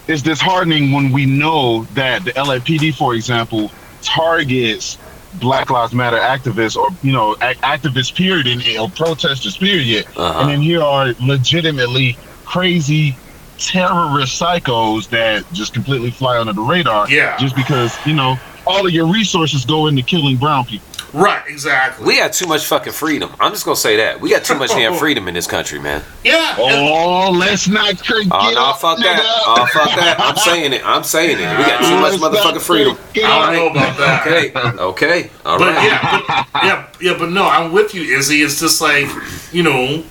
it's disheartening when we know that the LAPD for example targets Black Lives Matter activists or you know ac- activists period and or protesters period Uh-huh. and then here are legitimately crazy terrorist psychos that just completely fly under the radar Yeah. just because you know all of your resources go into killing brown people Right, exactly. We got too much fucking freedom. I'm just gonna say that. We got too much damn [laughs] freedom in this country, man. yeah. oh let's not forget Oh no, fuck that. Oh fuck that. I'm saying it. I'm saying it. We got too much motherfucking freedom. I don't know about that. Okay. Okay. All But right. yeah, but, yeah, yeah, but no, I'm with you, Izzy. It's just like you know,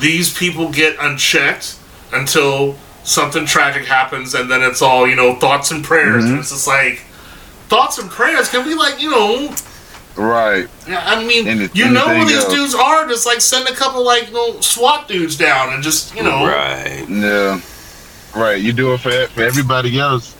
these people get unchecked until something tragic happens, and then it's all you know, thoughts and prayers. Mm-hmm. And it's just like thoughts and prayers can be like you know, right yeah, I mean, Any- you know where anything these else. dudes are. Just like send a couple like you know SWAT dudes down and just you know, Right. Yeah, right. You do it for for everybody else.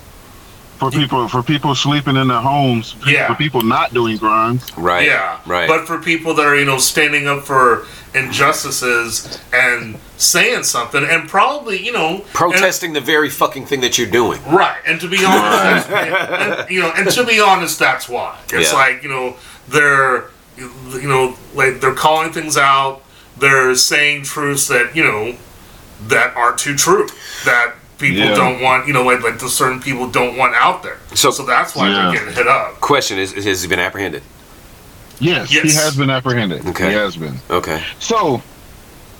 For people, for people sleeping in their homes. Yeah. For people not doing crimes. Right. Yeah, Right. But for people that are you know standing up for injustices and saying something, and probably you know and- Protesting the very fucking thing that you're doing. Right, and to be honest, [laughs] and, you know, and to be honest, that's why it's Yeah. like you know they're you know like they're calling things out, they're saying truths that you know that are too true that people Yeah. don't want you know like like the certain people don't want out there. So- So that's why Yeah. they're getting hit up. Question is, is has he been apprehended? Yes, Yes. he has been apprehended. Okay. He has been. Okay. So,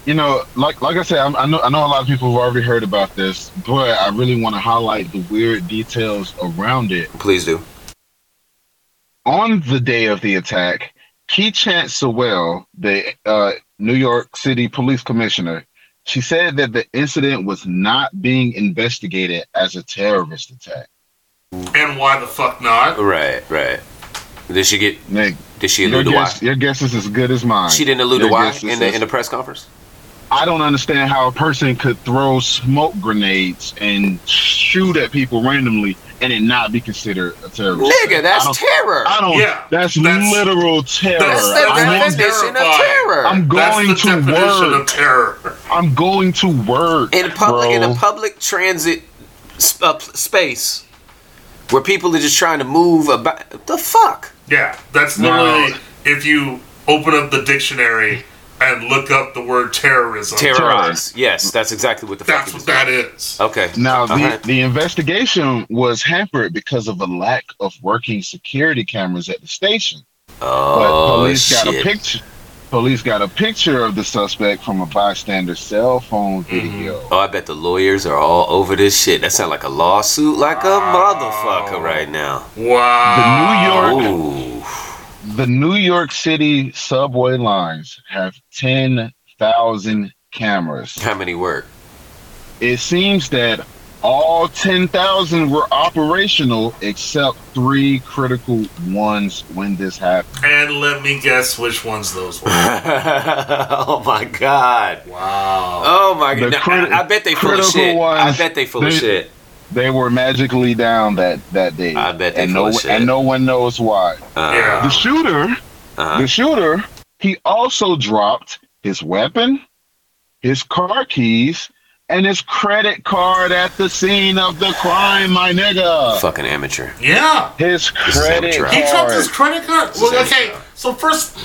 you know, like like I said, I'm, I know I know a lot of people have already heard about this, but I really want to highlight the weird details around it. Please do. On the day of the attack, Keechant Sewell, the uh, New York City Police Commissioner, she said that the incident was not being investigated as a terrorist attack. And why the fuck not? Right. Right. Did she get? Nick, Did she your allude to why? your guess is as good as mine. She didn't allude to why in the as- in the press conference. I don't understand how a person could throw smoke grenades and shoot at people randomly and it not be considered a terrorist. Nigga, attack. that's I terror. I don't. Yeah, that's, that's- literal terror. that's That's the the I'm, definition. definition of terror. I'm going That's going the to definition work. of terror. I'm going to work in public in a public transit sp- uh, space where people are just trying to move about. The fuck. Yeah, that's Now- literally if you open up the dictionary and look up the word terrorism. Terrorize. Yes, that's exactly what the fuck. That's it what is. that is. Okay. Now, the, Alright. the investigation was hampered because of a lack of working security cameras at the station. But Oh police got a picture. Police got a picture of the suspect from a bystander's cell phone Mm-hmm. video. Oh, I bet the lawyers are all over this shit. That sounds like a lawsuit, like a Wow. motherfucker right now. Wow. The New Ooh. The New York City subway lines have 10,000 cameras. How many work? It seems that all 10,000 were operational except three critical ones when this happened. And let me guess which ones those were. [laughs] oh my god. Wow. Oh my god. Now, crit- I, I bet they full of critical shit. I bet they full of shit. They were magically down that, that day. I bet they and no, shit. and no one knows why. Uh, Yeah. The shooter, uh-huh. the shooter, he also dropped his weapon, his car keys, and his credit card at the scene of the crime, my nigga. Fucking amateur. Yeah. His credit card. He dropped his credit card. Well, okay. So first,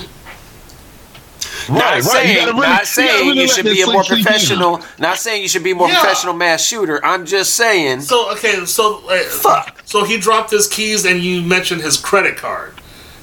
Not right. Saying, gotta really- not you saying gotta you, really let should be a more in. professional. Not saying you should be a more Yeah. professional mass shooter. I'm just saying. So okay, so uh, Fuck. So he dropped his keys, and you mentioned his credit card.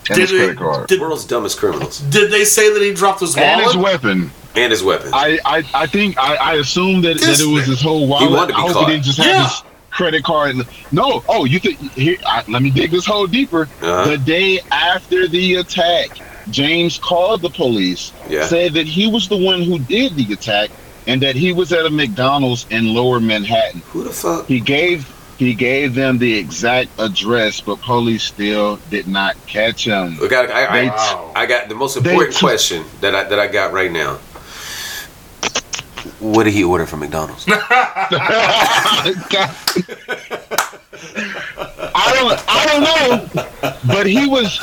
And his Did credit it- card. Did, World's dumbest criminals did they say that he dropped his And his weapon. and his weapon. I, I, I think I, I assumed that, that it was his whole wallet. wanted to be I hope caught. he didn't just have Yeah. his credit card. No, oh, you think? Here, I, let me dig this hole deeper. Uh-huh. The day after the attack, James called the police, Yeah. said that he was the one who did the attack, and that he was at a McDonald's in Lower Manhattan. Who the fuck? He gave he gave them the exact address, but police still did not catch him. Look, I, I, I, I got the most important took- question that I that I got right now. What did he order from McDonald's? [laughs] [laughs] I don't I don't know, but he was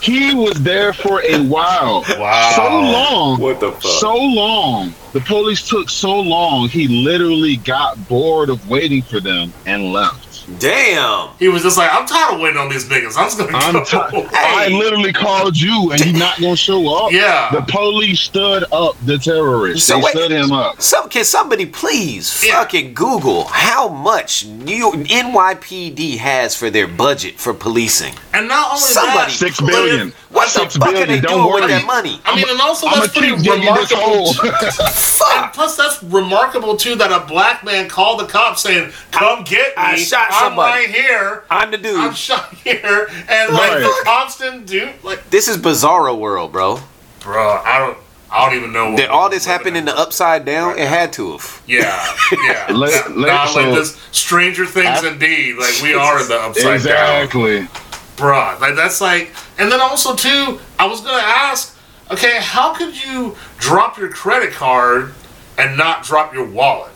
he was there for a while. Wow. So long. What the fuck? So long. The police took so long. He literally got bored of waiting for them and left. Damn. He was just like, I'm tired of waiting on these niggas. I'm just gonna I'm go. t- [laughs] I literally called you and you're not gonna show up. Yeah. The police stood up the terrorist. So they wait- stood him up. Some can somebody please Yeah. fucking Google how much New York, NYPD has for their budget for policing? and not only Somebody- that, Six but What Six the fuck are they don't doing with that money? I mean, and also I'm that's pretty keep digging this remarkable. hole. [laughs] And Fuck. plus, that's remarkable too that a black man called the cops saying, "Come get me! I shot I'm right here. I'm the dude. I'm shot here." And like Right. the cops didn't like, This is Bizarro World, bro. bro. I don't. I don't even know. what Did all this happen in the upside down? It had to have. Yeah, [laughs] yeah. [laughs] Let- Not- let- not like this. Stranger Things, I- indeed. Like we are in the upside down, Exactly. bruh. Like that's like, and then also too. I was gonna ask, okay, how could you drop your credit card and not drop your wallet?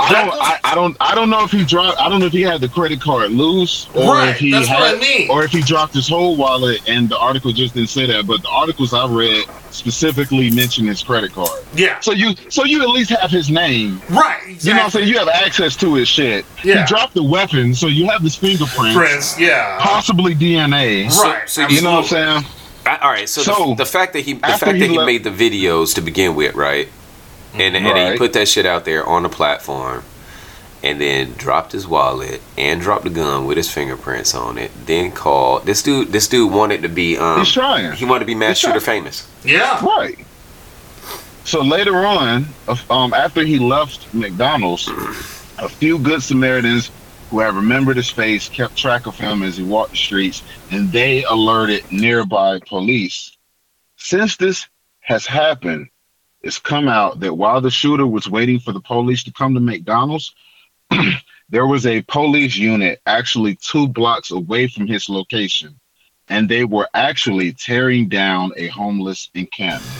I don't, I, I don't, I don't know if he dropped. I don't know if he had the credit card loose, or Right, if he that's had, what I mean. or if he dropped his whole wallet. And the article just didn't say that, but the articles I read specifically mentioned his credit card. Yeah, So you, so you at least have his name. right. Exactly. You know what I'm saying? You have access to his shit. Yeah. He dropped the weapon, so you have his fingerprints, Prince, yeah. possibly DNA. Right. so You know what I'm saying? I, all right, so, So, the, the fact that he the fact he that he left- made the videos to begin with, right? And and he put that shit out there on the platform and then dropped his wallet and dropped the gun with his fingerprints on it. Then called this dude this dude wanted to be um He's trying. he wanted to be mass He's shooter trying. famous. Yeah. Right. So later on, uh, um, after he left McDonald's, a few good Samaritans who had remembered his face kept track of him as he walked the streets, and they alerted nearby police. Since this has happened, it's come out that while the shooter was waiting for the police to come to McDonald's, [clears throat] there was a police unit actually two blocks away from his location, and they were actually tearing down a homeless encampment.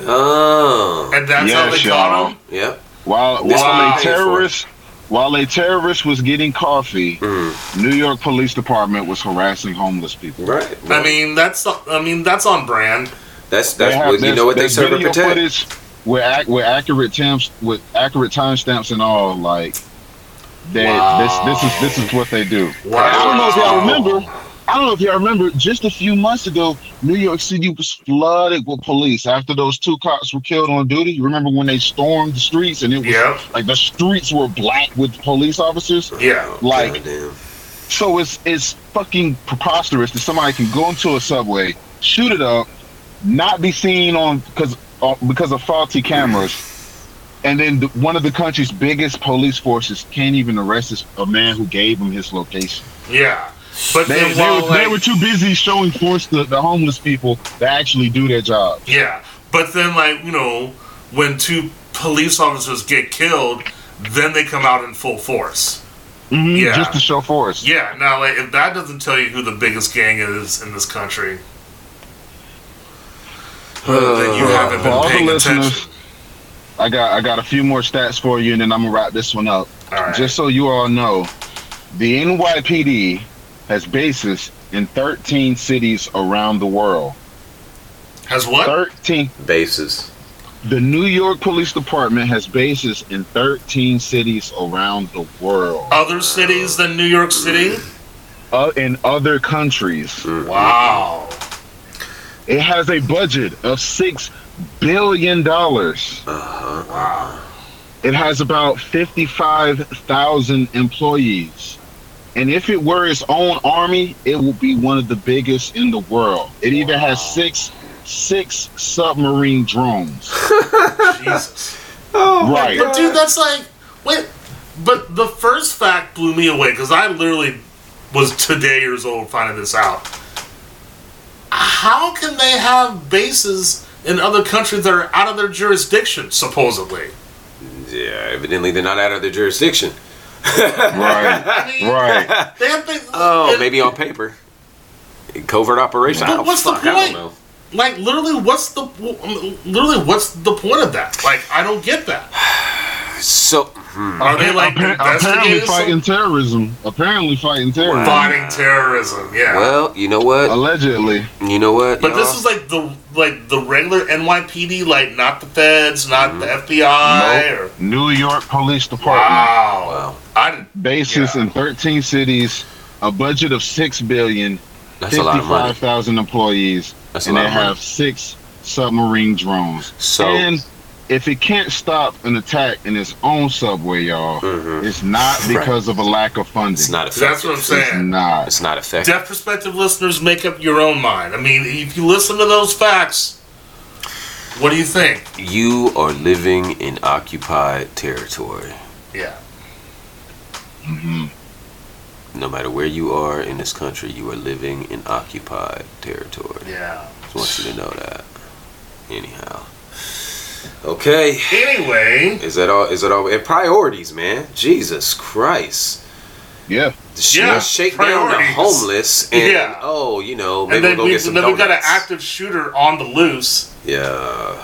Oh. And that's how Yes, they caught him. Yep. While This while a terrorist while a terrorist was getting coffee, Mm. New York Police Department was harassing homeless people. Right. I mean, that's I mean that's on brand. that's that's have- what you know what they there's serve and video protect. footage with ac- with accurate temps with accurate timestamps and all. Like they this this is this is what they do. Wow. I don't know if y'all remember. I don't know if y'all remember. Just a few months ago, New York City was flooded with police after those two cops were killed on duty. You remember when they stormed the streets and it was Yep. like the streets were black with police officers? Yeah. Like Goddamn. So it's it's fucking preposterous that somebody can go into a subway, shoot it up, not be seen on because because of faulty cameras, and then the, one of the country's biggest police forces can't even arrest this, a man who gave him his location. Yeah. But They, they, were, they like, were too busy showing force to the homeless people to actually do their job. Yeah, but then like you know when two police officers get killed, then they come out in full force. Mhm, Yeah. Just to show force. Yeah. Now, like if that doesn't tell you who the biggest gang is in this country, then you haven't For been all the paying listeners, attention. I got I got a few more stats for you, and then I'm gonna wrap this one up. All right. Just so you all know, the NYPD has bases in 13 cities around the world. Has what? 13. Bases. The New York Police Department has bases in 13 cities around the world. Other cities than New York City? Uh, in other countries. Wow. It has a budget of six billion dollars. Uh-huh. Wow. It has about fifty-five thousand employees. And if it were its own army, it would be one of the biggest in the world. It even has six six submarine drones. [laughs] Jesus. Oh, Right. But dude, that's like wait. But the first fact blew me away because I literally was today years old finding this out. How can they have bases in other countries that are out of their jurisdiction, supposedly? Yeah, evidently they're not out of their jurisdiction. Right. I [laughs] mean, Right. They have things. Oh, and, maybe on paper. Covert operation. But what's the fuck, I point? don't know. Like literally, what's the literally what's the point of that? Like I don't get that. So, hmm. Are they like Appa- apparently fighting terrorism? Apparently fighting terrorism. fighting terrorism? Yeah. well, you know what? Allegedly. You know what? But this y'all? is like the like the regular NYPD, like not the feds, not the Mm-hmm. FBI, Nope. or New York Police Department. wow. Wow. I. Bases Yeah. in 13 cities, a budget of six billion, That's a lot of money. 55,000 employees, That's a and lot they of money. have six submarine drones. So- and if it can't stop an attack in its own subway, y'all, Mhm. it's not because of a lack of funding. It's not effective. That's what I'm saying. It's not. It's not effective. Deaf perspective listeners, make up your own mind. I mean, if you listen to those facts, what do you think? You are living in occupied territory. Yeah. Mm-hmm. No matter where you are in this country, you are living in occupied territory. Yeah. Just want you to know that. Anyhow. Okay. Anyway, Is that all? Is that all? And priorities, man. Jesus Christ. Yeah. Sh- Yeah, shake down the homeless and Yeah. oh, you know, maybe and then we'll go we get some then we got an active shooter on the loose. Yeah.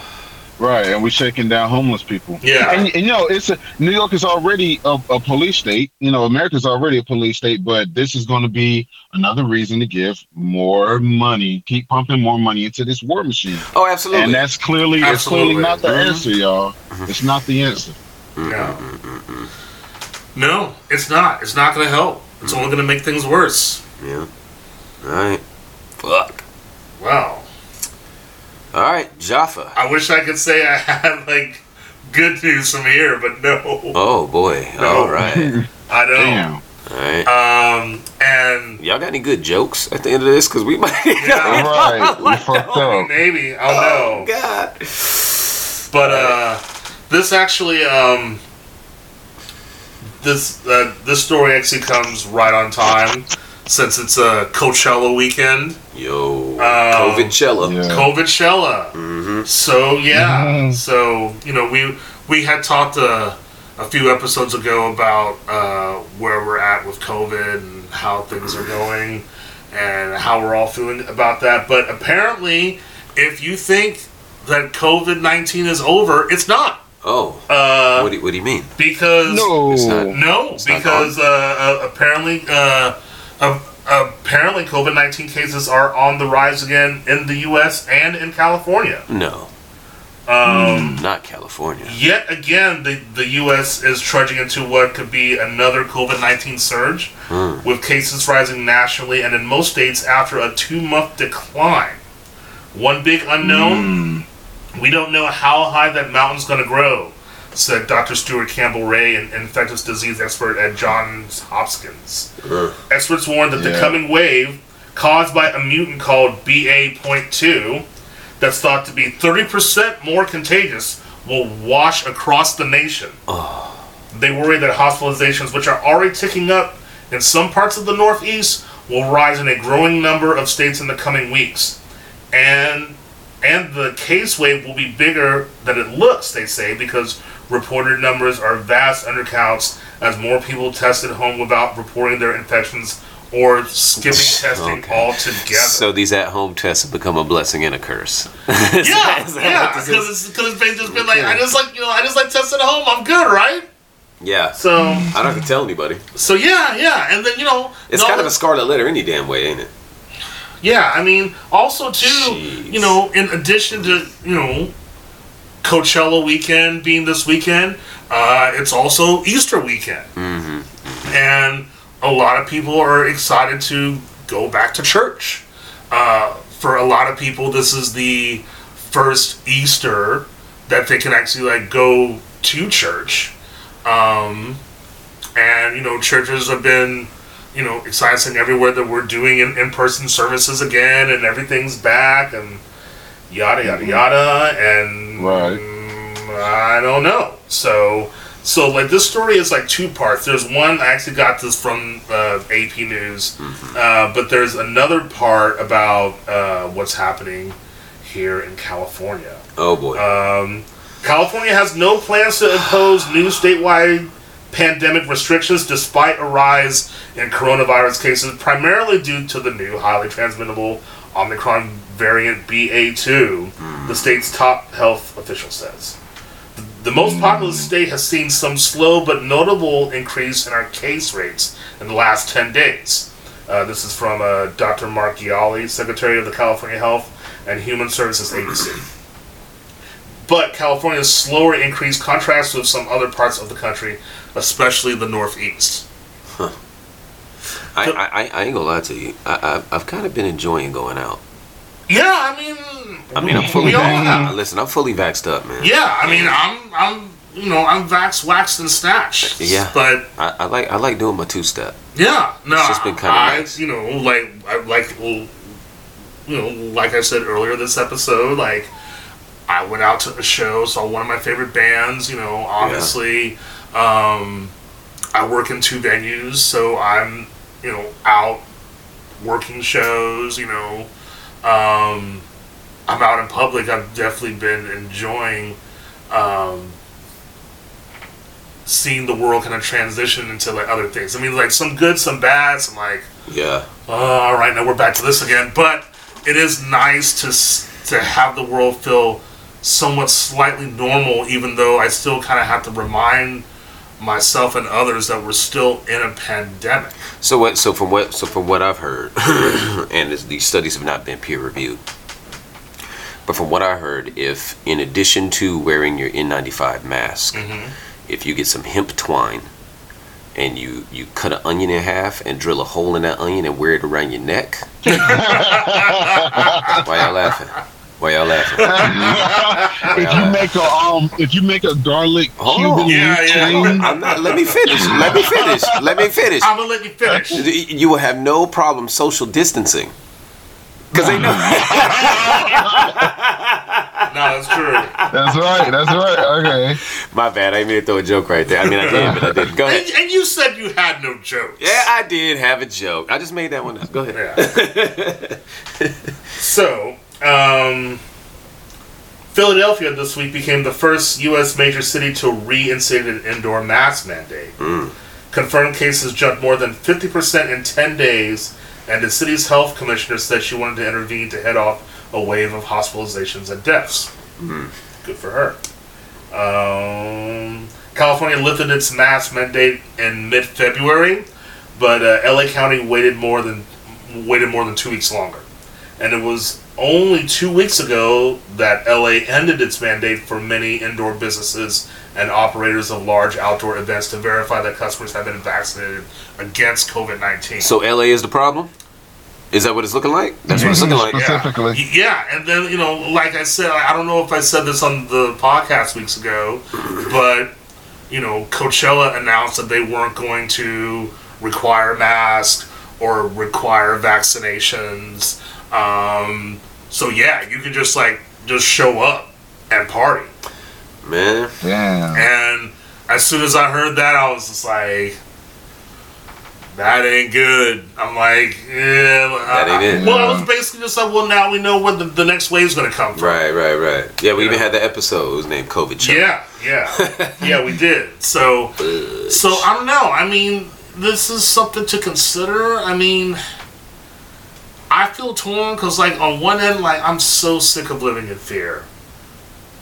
Right, and we're shaking down homeless people. Yeah. and, and you know, it's a, New York is already a, a police state. You know, America's already a police state, but this is going to be another reason to give more money, keep pumping more money into this war machine. Oh, absolutely. And that's clearly, it's clearly not the Mhm. answer, y'all. Mm-hmm. It's not the answer. Mm-hmm. No. No, it's not. It's not going to help. It's only mm-hmm. going to make things worse. yeah. All right. Fuck. Wow. All right, Jaffa. I wish I could say I had like good news from here, but no, Oh boy. No. All right. [laughs] I don't. Damn. All right. Um, and Y'all got any good jokes at the end of this? Because we might. [laughs] Yeah. All [laughs] right, we fucked up. maybe I'll Oh know. God. But uh, this actually um, this uh, this story actually comes right on time since it's a Coachella weekend. Yo. Um, Coachella. Yeah. Coachella. Mm-hmm. So yeah, Mhm. so you know we we had talked uh, a few episodes ago about uh, where we're at with COVID and how things are going and how we're all feeling about that. But apparently, if you think that COVID nineteen is over, it's not. Oh. Uh, what, do you, what do you mean? because No. It's not- no, not because uh, uh, apparently, uh, apparently, COVID nineteen cases are on the rise again in the U.S. and in California. No. Um, Not California. Yet again, the, the U.S. is trudging into what could be another COVID 19 surge, Hmm. with cases rising nationally and in most states after a two month decline. One big unknown we don't know how high that mountain's going to grow, said Dr. Stuart Campbell Ray, an infectious disease expert at Johns Hopkins. Ugh. Experts warned that the coming wave, caused by a mutant called BA.2, that's thought to be 30% more contagious, will wash across the nation. Ah. They worry that hospitalizations, which are already ticking up in some parts of the Northeast, will rise in a growing number of states in the coming weeks. And and the case wave will be bigger than it looks, they say, because reported numbers are vast undercounts as more people test at home without reporting their infections or skipping [laughs] testing Okay. altogether. So these at-home tests have become a blessing and a curse. [laughs] yeah, that yeah, because it's because it's just been like I just like you know I just like testing at home. I'm good, right? Yeah. So I don't have to tell anybody. so yeah, yeah, and then you know It's no, kind of a scarlet letter any damn way, ain't it? Yeah, I mean, also too, Jeez. you know, in addition to you know, Coachella weekend being this weekend, uh, it's also Easter weekend, Mm-hmm. and a lot of people are excited to go back to church. Uh, for a lot of people, this is the first Easter that they can actually like go to church. Um, and you know, churches have been, you know, excited everywhere that we're doing in, in-person services again, and everything's back, and yada yada yada, and Right. I don't know. So, so like this story is like two parts. There's one I actually got this from uh, AP News, uh, but there's another part about uh, what's happening here in California. Oh boy. Um, California has no plans to impose new statewide pandemic restrictions despite a rise in coronavirus cases, primarily due to the new highly transmittable Omicron variant BA2, the state's top health official says. The most populous state has seen some slow but notable increase in our case rates in the last 10 days. Uh, this is from uh, Dr. Mark Ghaly, Secretary of the California Health and Human Services Agency. [clears throat] But California's slower increase contrasts with some other parts of the country, especially the Northeast. I, I, I- I ain't gonna lie to you. I, I, I've kind of been enjoying going out. Yeah, I mean, I mean, I'm fully vaxxed. Listen, I'm fully vaxxed up, man. Yeah, I mean, I'm, I'm, you know, I'm vax, waxed, and snatched. Yeah. but I, I like I like doing my two step. yeah, no, It's just been kinda nice. you know, like, I like, well, you know, like I said earlier this episode, like, I went out to a show, saw one of my favorite bands. You know, obviously, um, I work in two venues, so I'm, you know, out working shows. You know, um, I'm out in public. I've definitely been enjoying um, seeing the world kind of transition into like other things. I mean, like some good, some bad, some like Yeah. uh, all right, now we're back to this again. But it is nice to to have the world feel somewhat slightly normal, even though I still kind of have to remind myself and others that we're still in a pandemic. So what? So from what? So from what I've heard, [coughs] and these studies have not been peer reviewed, but from what I heard, if in addition to wearing your N95 mask, mm-hmm. if you get some hemp twine and you you cut an onion in half and drill a hole in that onion and wear it around your neck, [laughs] why y'all laughing? Why y'all laughing? [laughs] if you make a um, if you make a garlic Hold Cuban on. Yeah, yeah. chain, I'm not. Let me finish. Let me finish. Let me finish. I'm gonna let you finish. You will have no problem social distancing. Because they know. [laughs] No, that's true. that's right. That's right. Okay. My bad. I didn't mean to throw a joke right there. I mean, I did, but I didn't. Go And, ahead. and you said you had no jokes. Yeah, I did have a joke. I just made that one up. Go ahead. Yeah. [laughs] so, um, Philadelphia this week became the first U.S. major city to reinstate an indoor mask mandate. Confirmed cases jumped more than 50% in 10 days, and the city's health commissioner said she wanted to intervene to head off a wave of hospitalizations and deaths. Good for her. Um, California lifted its mask mandate in mid-February, but uh, LA County waited more than waited more than two weeks longer, and it was only two weeks ago that LA ended its mandate for many indoor businesses and operators of large outdoor events to verify that customers have been vaccinated against COVID nineteen. So LA is the problem? Is that what it's looking like? That's what it's looking like. Yeah. Specifically. Y- Yeah, and then you know, like I said, I don't know if I said this on the podcast weeks ago, but you know, Coachella announced that they weren't going to require masks or require vaccinations. Um, so yeah, you can just like just show up and party. Man. Damn. And as soon as I heard that, I was just like, that ain't good. I'm like, yeah. That ain't it. Well, I was basically just like, well, now we know where the, the next wave's going to come from. Right, right, right. Yeah, we even had the episode. It was named COVID Show. Yeah, yeah. [laughs] yeah, we did. So, so I don't know. I mean, this is something to consider. I mean, I feel torn because, like, on one end, like, I'm so sick of living in fear.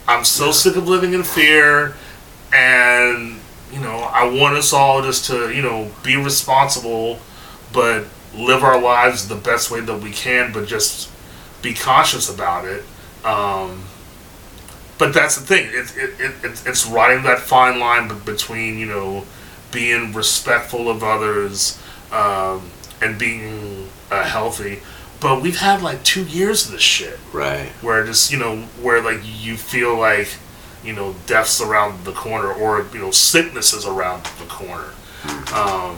I'm so sick of living in fear, and you know, I want us all just to, you know, be responsible, but live our lives the best way that we can, but just be conscious about it. Um, but that's the thing. It, it, it, it's- riding that fine line be- between, you know, being respectful of others um, and being uh, healthy, but we've had like two years of this shit Right. where just you know where like you feel like you know death's around the corner or you know sickness is around the corner um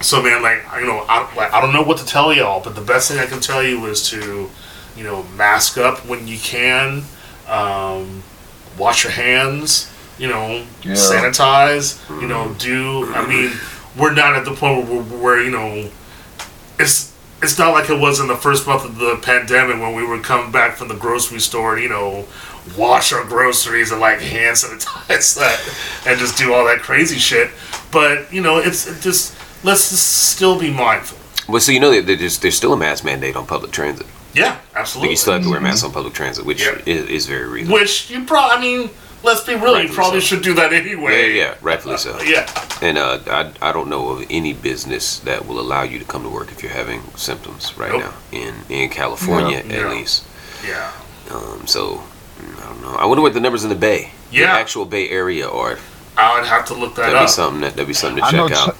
so man like I- you know I, like, I don't know what to tell y'all but the best thing i can tell you is to you know mask up when you can um wash your hands you know Yeah. sanitize you know do i mean we're not at the point where, where you know it's it's not like it was in the first month of the pandemic when we would come back from the grocery store and you know wash our groceries and like hand [laughs] sanitize that and just do all that crazy shit but you know it's it just let's just still be mindful Well, so you know that there's there's still a mask mandate on public transit. yeah absolutely you still have to wear masks on public transit, which Yeah. is, is very reasonable. which you probably i mean let's be real you Rightfully probably so. should do that anyway yeah, yeah, rightfully so. yeah And uh, I, I don't know of any business that will allow you to come to work if you're having symptoms right Nope. now in in California Yeah. at Yeah. least. yeah Um, so mm, I don't know. I wonder what the numbers in the Bay, the Yeah. actual Bay Area are. i would have to look that That'd up be something that that'd be something to I know check out. Ch-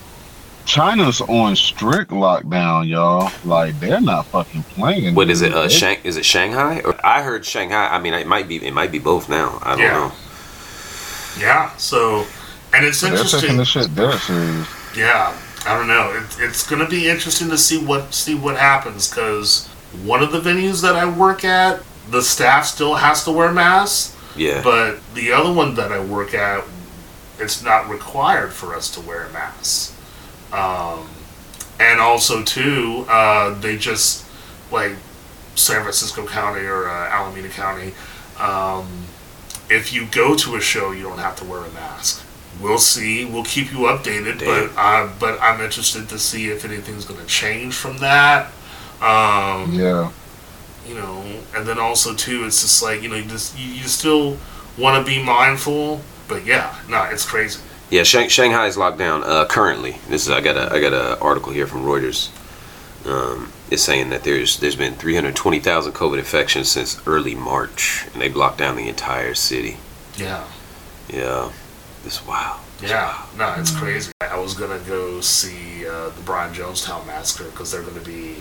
China's on strict lockdown, y'all. Like they're not fucking playing. What is it? Uh, They- Shang? Is it Shanghai? Or I heard Shanghai. I mean, it might be. It might be both now. I don't Yeah. know. Yeah so and it's They're interesting taking this shit dead serious. Yeah, I don't know. It, it's going to be interesting to see what see what happens because one of the venues that I work at, the staff still has to wear masks, Yeah. but the other one that I work at, it's not required for us to wear masks. Um, and also too, uh, they just like San Francisco County or uh, Alameda County. Um, if you go to a show, you don't have to wear a mask. We'll see. We'll keep you updated, Damn. but uh, but I'm interested to see if anything's going to change from that. Um, Yeah. you know, and then also too, it's just like you know, you just you, you still want to be mindful, but yeah, no, it's crazy. Yeah, Shang- Shanghai is locked down uh, currently. This is I got a I got a article here from Reuters. Um, it's saying that there's there's been 320,000 COVID infections since early March, and they've locked down the entire city. Yeah, Yeah, it's wow. yeah, no, it's crazy. I was gonna go see uh, the Brian Jonestown massacre because they're gonna be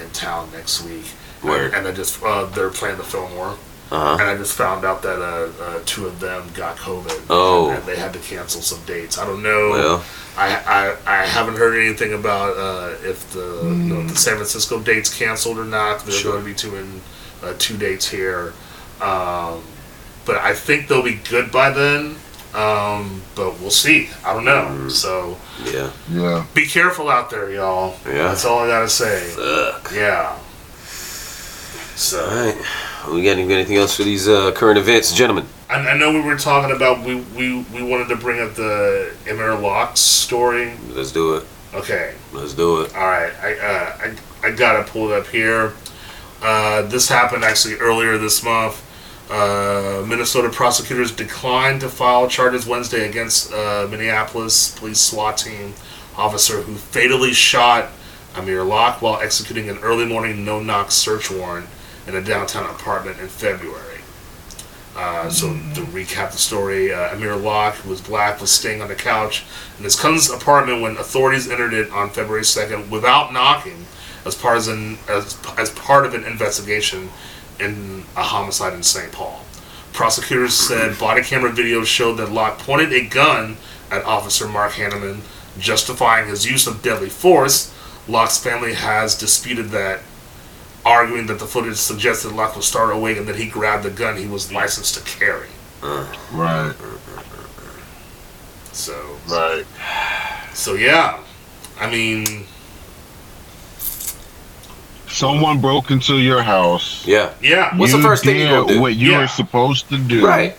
in town next week. Word. And I just uh, they're playing the Fillmore, Uh huh. and I just found out that uh, uh, two of them got COVID. Oh. and they had to cancel some dates. I don't know. Well, I, I, I haven't heard anything about uh, if the you know, the San Francisco dates canceled or not. There's Sure. going to be two in uh, two dates here, um, but I think they'll be good by then. Um, but we'll see. I don't know. Mm. So yeah. Yeah. be careful out there, y'all. Yeah. That's all I gotta say. Fuck. Yeah. So All right. We got anything else for these uh, current events, gentlemen? I, I know we were talking about we, we, we wanted to bring up the Amir Locke story. Let's do it. Okay. Let's do it. All right, I, uh, I I gotta pull it up here. Uh, this happened actually earlier this month. Uh, Minnesota prosecutors declined to file charges Wednesday against uh, Minneapolis police SWAT team officer who fatally shot Amir Locke while executing an early morning no-knock search warrant in a downtown apartment in February. Uh, so to recap the story, uh, Amir Locke, who was black, was staying on the couch in his cousin's apartment when authorities entered it on February 2nd without knocking, as part of an as, as part of an investigation in a homicide in St. Paul. Prosecutors said [clears throat] body camera video showed that Locke pointed a gun at Officer Mark Hanneman, justifying his use of deadly force. Locke's family has disputed that arguing that the footage suggested Locke was startled awake and that he grabbed the gun he was licensed to carry. Uh. Right. So, Right. so yeah, I mean, Someone broke into your house. Yeah. yeah, What's the first thing you do? What you Yeah. were supposed to do. Right.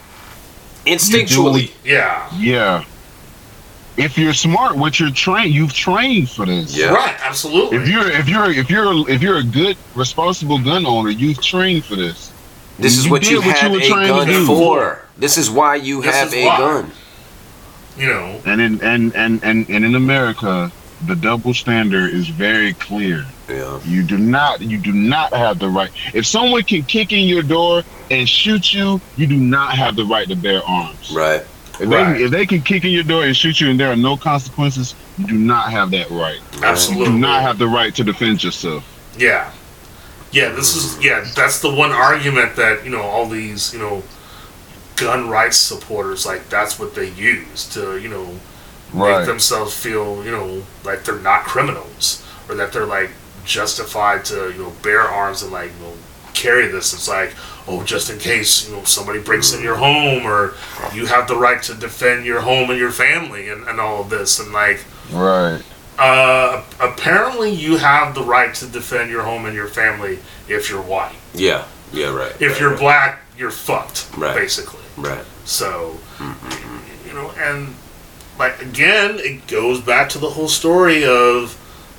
Instinctually. yeah, Yeah. If you're smart, what you're trained, you've trained for this. Yeah. right, absolutely. If you're if you're if you're if you're a good responsible gun owner, you've trained for this. This is what you did what you have were a gun for. This is why you This have a why. gun. you know, And in and, and and and in America, the double standard is very clear. Yeah. You do not you do not have the right. If someone can kick in your door and shoot you, you do not have the right to bear arms. Right. If Right. they if they can kick in your door and shoot you and there are no consequences, you do not have that right. You absolutely, do not have the right to defend yourself. yeah, Yeah, this is yeah. That's the one argument that you know all these you know gun rights supporters like. That's what they use to you know make themselves feel you know like they're not criminals or that they're like justified to you know bear arms and like you know carry this. It's like oh, just in case you know somebody breaks in your home or you have the right to defend your home and your family and, and all of this and like Right. uh, apparently you have the right to defend your home and your family if you're white. Yeah. Yeah. Right. If right, you're right, black, you're fucked, Right. basically. right. So, you know, and like again, it goes back to the whole story of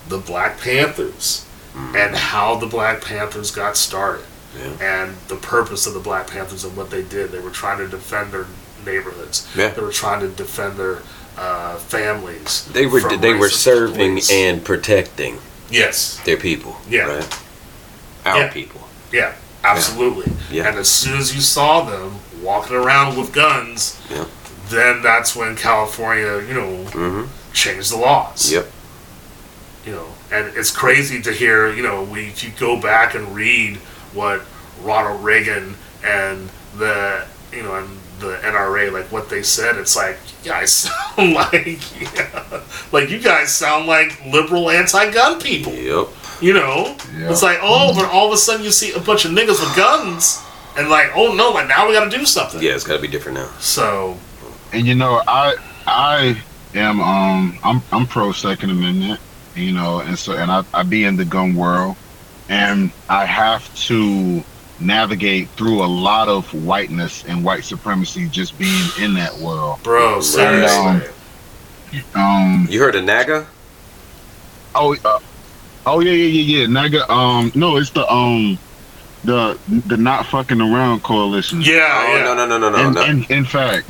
the Black Panthers and how the Black Panthers got started Yeah. and the purpose of the Black Panthers and what they did. They were trying to defend their neighborhoods. Yeah. They were trying to defend their uh, families. They were they were serving police. and protecting yes, their people. Yeah. Right? Our Yeah. people. Yeah, absolutely. Yeah. And as soon as you saw them walking around with guns, Yeah. then that's when California, you know, Mm-hmm. changed the laws. Yep. You know, and it's crazy to hear, you know, we if you go back and read what Ronald Reagan and the, you know, and the NRA, like what they said, it's like you guys [laughs] sound like, yeah, [laughs] like you guys sound like liberal anti-gun people. Yep. You know, Yeah. it's like, oh, but all of a sudden you see a bunch of niggas with guns, and like, oh no, like now we got to do something. Yeah, it's got to be different now. So And you know, I I am um I'm I'm pro Second Amendment, you know, and so and I, I be in the gun world and I have to navigate through a lot of whiteness and white supremacy just being in that world. Bro, seriously. um, Um You heard of NAGA? oh uh, oh yeah yeah yeah yeah Naga um no it's the um the the not fucking around coalition. yeah, Oh yeah. no no no no no In, no in, in fact,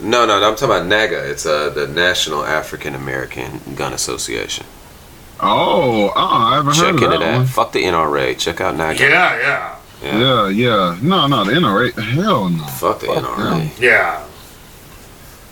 no no no! I'm talking about NAGA. It's uh the National African American Gun Association. Oh, uh, I haven't Check heard of that, that. one. Fuck the NRA. Check out NAGA. Yeah, yeah, Yeah. Yeah, yeah. No, no, the NRA. Hell no. Fuck the Fuck NRA. yeah.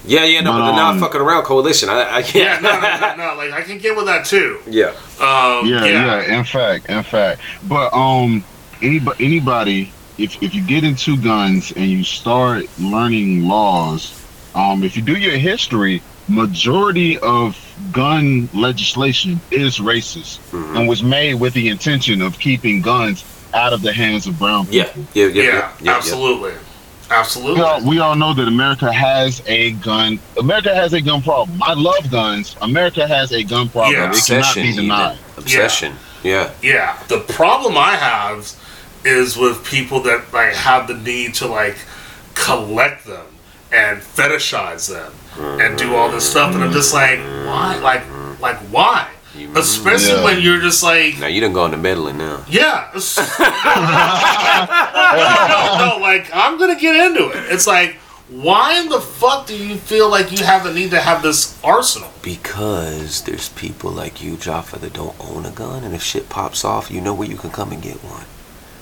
Yeah yeah no, But, but the not um, fucking around coalition. I, I can't. no, no, no, [laughs] no, like I can get with that too. yeah. Um, Yeah, yeah, yeah, In fact, in fact. But um, anybody, anybody, if if you get into guns and you start learning laws, um, if you do your history, majority of gun legislation is racist Mhm. and was made with the intention of keeping guns out of the hands of brown people. Yeah. Yeah. yeah, Yeah. yeah, yeah. absolutely, absolutely. We all, we all know that America has a gun. America has a gun problem. I love guns. America has a gun problem. Yeah. It cannot Obsession. be even. denied. Obsession. Yeah. Yeah, the problem I have is with people that like have the need to like collect them and fetishize them and do all this stuff, and I'm just like, why? Like, like why? Especially Yeah. when you're just like, Now you done gone to meddling now. yeah. it's- [laughs] no, no, like I'm gonna get into it. It's like, why in the fuck do you feel like you have the need to have this arsenal? Because there's people like you, Jaffa, that don't own a gun, and if shit pops off, you know where you can come and get one.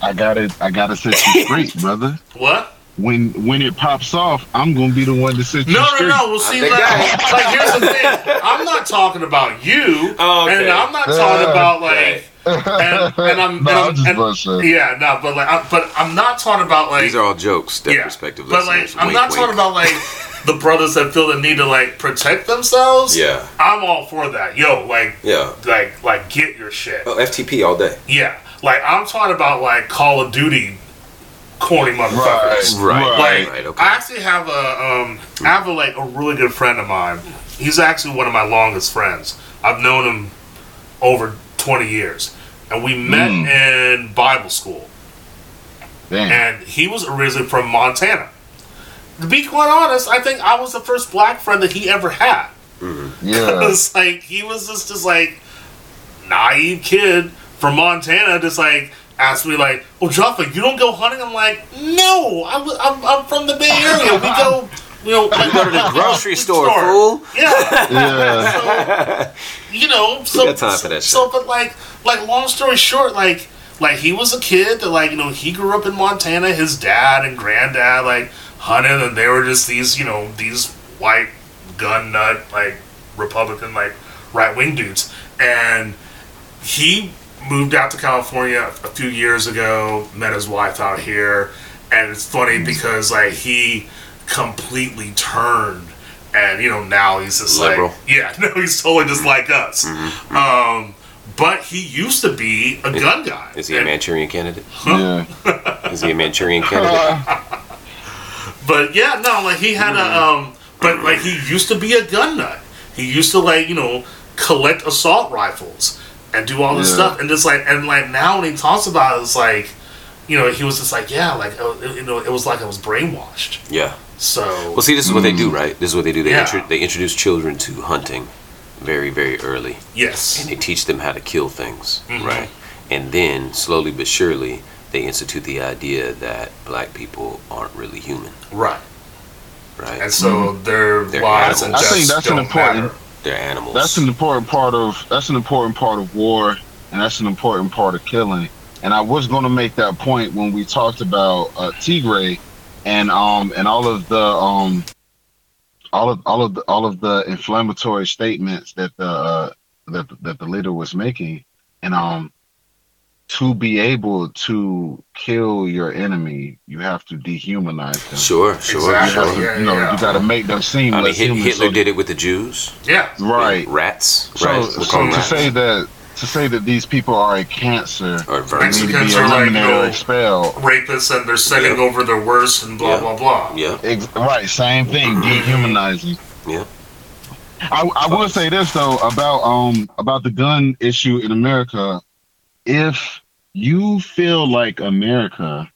I gotta, I gotta set you [laughs] straight, brother. What? When when it pops off, I'm gonna be the one to set you No, no, straight. no. Well, see, the like, like, here's the thing. I'm not talking about you, Oh, okay. and I'm not talking uh, about like, and, and I'm, [laughs] no, and I'm I'm just and- yeah, no, but like, I, but I'm not talking about like, These are all jokes, that yeah, perspective but like, listeners. I'm Wink, not wink. talking about like the brothers that feel the need to like protect themselves. Yeah. I'm all for that. Yo, like, Yeah. like, like, get your shit. Oh, FTP all day. Yeah, like I'm talking about like Call of Duty, corny motherfuckers. Right. Like Right, okay. I actually have a um I have a like a really good friend of mine. He's actually one of my longest friends. I've known him over twenty years. And we met Mm. in Bible school. Damn. And he was originally from Montana. To be quite honest, I think I was the first black friend that he ever had. [laughs] Yeah. It's like he was just just like naive kid from Montana, just like asked me like, "Oh, Jaffa, you don't go hunting?" I'm like, "No, I'm I'm, I'm from the Bay Area. We go, you know, we Go to the [laughs] grocery store, fool. Yeah, Yeah. so, you know, so got time for that So, but like, like long story short, like, like he was a kid that like you know he grew up in Montana. His dad and granddad like hunted, and they were just these you know these white gun nut like Republican like right wing dudes, and he moved out to California a few years ago. Met his wife out here, and it's funny because like he completely turned, and you know now he's just Liberal. like [laughs] yeah, no, he's totally just like us. Um, but he used to be a gun guy. Is he a Manchurian candidate? [laughs] Yeah. Is he a Manchurian candidate? [laughs] But yeah, no, like he had a um, but like he used to be a gun nut. He used to like you know collect assault rifles and do all this Yeah. stuff, and just like and like now when he talks about it, it's like, you know, he was just like yeah, like uh, you know, it was like I was brainwashed. Yeah. So Well, see, this is what they do, right? This is what they do. They Yeah. intro- they introduce children to hunting very, very early, yes, and they teach them how to kill things, Mhm. right? And then slowly but surely, they institute the idea that black people aren't really human, right, right? and so their They're lives and animals. I think that's an don't important- matter. Animals. That's an important part of that's an important part of war, and that's an important part of killing. And I was going to make that point when we talked about uh, Tigray, and um and all of the um all of all of the all of the inflammatory statements that the uh, that that the leader was making, and um to be able to kill your enemy, you have to dehumanize them. Sure, sure, Exactly. sure. You, Yeah, you know, yeah. you got to make them seem I mean, less Hit- human. Hitler so- did it with the Jews. Yeah, right. Rats, So, right? We'll so call to rats. say that to say that these people are a cancer or need vermin. to be Mexicans are like, eliminated or no. expelled. rapists and they're sending Yeah. over their worst and blah Yeah. blah blah. Yeah, Ex- right, same thing, dehumanizing. Yeah. I, I will say this though about um about the gun issue in America. If you feel like America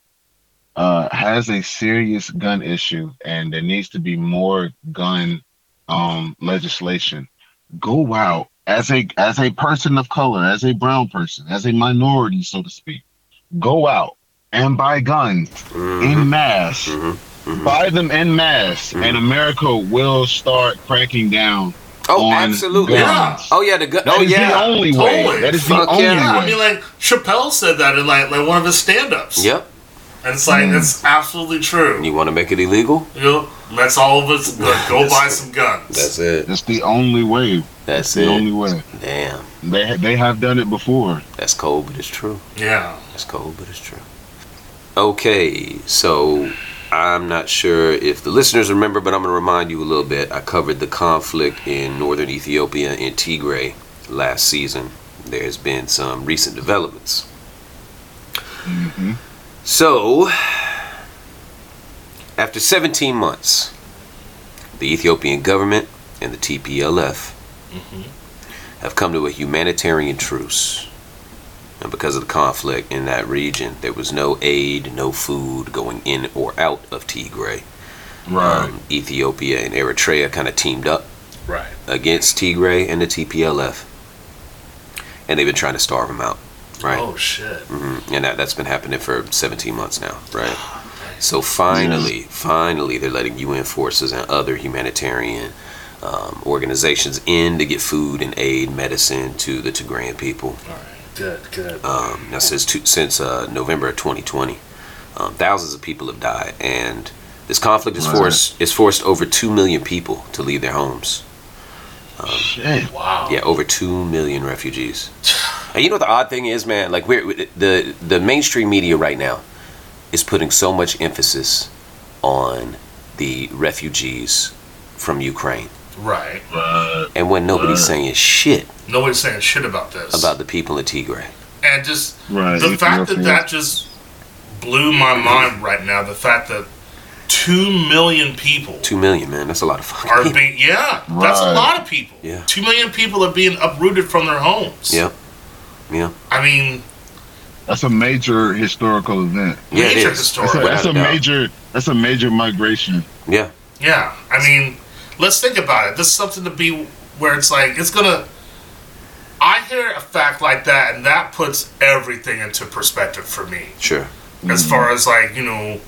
uh, has a serious gun issue and there needs to be more gun um, legislation, go out as a as a person of color, as a brown person, as a minority, so to speak. Go out and buy guns Mhm, in mass. mhm, mhm. Buy them in mass, and America will start cracking down. Oh, on absolutely. guns. Oh yeah, the gun. That Oh is the yeah. only way. Totally. That is the Fuck only yeah. Yeah, way. I mean, like Chappelle said that in like like one of his stand-ups. Yep. And it's like Mm. it's absolutely true. You want to make it illegal? You know, let's all of us go, [laughs] go buy some guns. That's it. That's the only way. That's the it. only way. Damn. They they have done it before. That's cold, but it's true. yeah. That's cold, but it's true. Okay, so I'm not sure if the listeners remember, but I'm going to remind you a little bit. I covered the conflict in northern Ethiopia in Tigray last season. There's been some recent developments. hmm So, after 17 months, the Ethiopian government and the TPLF have come to a humanitarian truce. And because of the conflict in that region, there was no aid, no food going in or out of Tigray. Right. Um, Ethiopia and Eritrea kind of teamed up Right. against Tigray and the TPLF. And they've been trying to starve them out, right? Oh shit. hmm And that, that's been happening for 17 months now, right? [sighs] So finally, finally, they're letting UN forces and other humanitarian um, organizations in to get food and aid, medicine to the Tigrayan people. All right. Good. Good. Um, now, since two, since uh, November of 2020, um, thousands of people have died, and this conflict has forced it's forced over two million people to leave their homes. Shit. wow. Yeah, over two million refugees. And you know what the odd thing is, man? Like we're the the mainstream media right now is putting so much emphasis on the refugees from Ukraine, Right. Right. and when nobody's Right. saying shit Nobody's saying shit about this. about the people of Tigray. and just Right. the fact that that just blew my mind right now. The fact that two million people Two million, man. That's a lot of fucking. are people. being yeah, that's a lot of people. Yeah. Two million people are being uprooted from their homes. Yep. Yeah. I mean, That's a major historical event. Yeah, Major is. historic. That's a, that's a major. That's a major migration. Yeah. yeah. I mean, let's think about it. This is something to be where it's like it's gonna. I hear a fact like that, and that puts everything into perspective for me. Sure. as far as like you know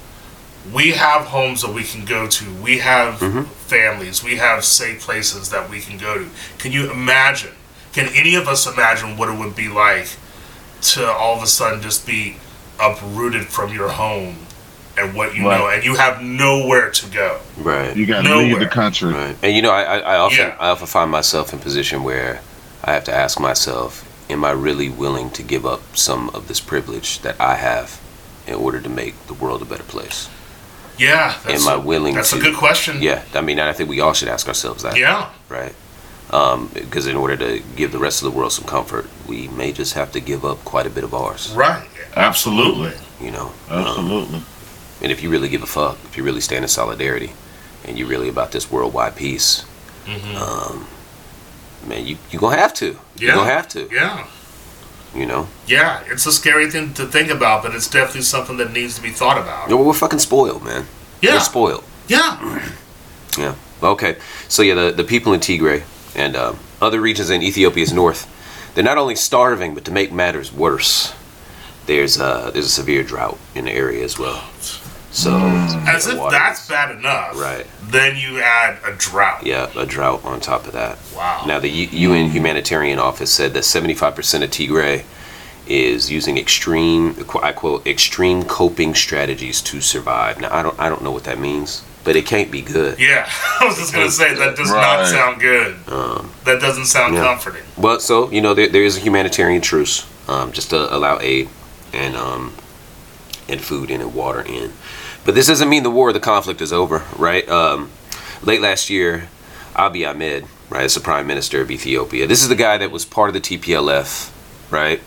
we have homes that we can go to we have Mhm. families we have safe places that we can go to can you imagine can any of us imagine what it would be like to all of a sudden just be uprooted from your home and what you Right. know and you have nowhere to go Right. You got to Nowhere. leave the country. Right. And you know, I, I, I often Yeah. I often find myself in a position where I have to ask myself, am I really willing to give up some of this privilege that I have in order to make the world a better place? Yeah. That's Am I willing That's to- a good question. Yeah, I mean, I think we all should ask ourselves that. Yeah. Right? Um, because in order to give the rest of the world some comfort, we may just have to give up quite a bit of ours. Right. Absolutely. You know, Um, Absolutely. And if you really give a fuck, if you really stand in solidarity, and you're really about this worldwide peace, hmm um, man, you you gonna have to. Yeah. You're gonna have to. Yeah. You know. Yeah. It's a scary thing to think about, but it's definitely something that needs to be thought about. No, we're fucking spoiled, man. Yeah. We're spoiled. Yeah. [clears throat] Yeah. Okay. So yeah, the the people in Tigray and um, other regions in Ethiopia's north, they're not only starving, but to make matters worse, there's uh there's a severe drought in the area as well. So As if water- that's bad enough. Right. Then you add a drought. yeah a drought on top of that. Wow. Now the U- UN humanitarian office said that 75% of Tigray is using extreme I quote extreme coping strategies to survive. Now I don't I don't know what that means, but it can't be good. Yeah, [laughs] I was just gonna say that does not sound good. Um, That doesn't sound Yeah. comforting. But so you know, there, there is a humanitarian truce, um, just to allow aid and um, and food in and water in. But this doesn't mean the war the conflict is over, right? Um, late last year, Abiy Ahmed, right, is the prime minister of Ethiopia. This is the guy that was part of the TPLF, right?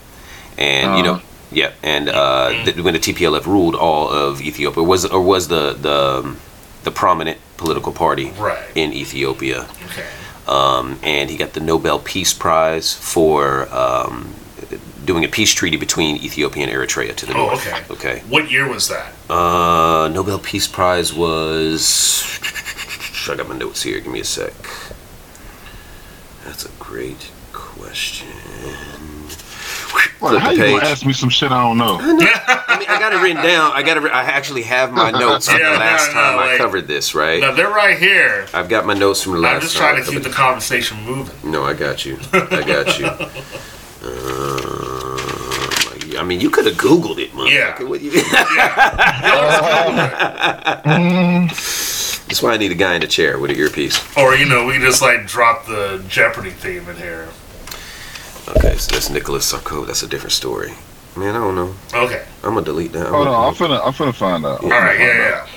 And you know, Uh-huh. yeah, and uh, th- when the TPLF ruled all of Ethiopia, was or was the the um, the prominent political party Right. in Ethiopia Okay. um, and he got the Nobel Peace Prize for um, doing a peace treaty between Ethiopia and Eritrea to the Oh, north. okay. Okay. What year was that? Uh, Nobel Peace Prize was. I got my notes here. Give me a sec. That's a great question. Well, Flip how you page. gonna ask me some shit I don't know? I mean, I got it written down. I got it. I actually have my [laughs] notes from Yeah, the last no, no, time I covered this. Right. No, they're right here. I've got my notes from the last time I'm just time trying to keep the conversation moving. No, I got you. I got you. [laughs] Uh, I mean, you could have Googled it, motherfucker. Yeah. What you- Mm, [laughs] That's why I need a guy in a chair with an earpiece. Or you know, we just like drop the Jeopardy theme in here. Okay, so that's Nicholas Sarko. That's a different story. Man, I don't know. Okay. I'm gonna delete that. Hold on, I'm finna, I'm finna find out. All right. Yeah. Yeah.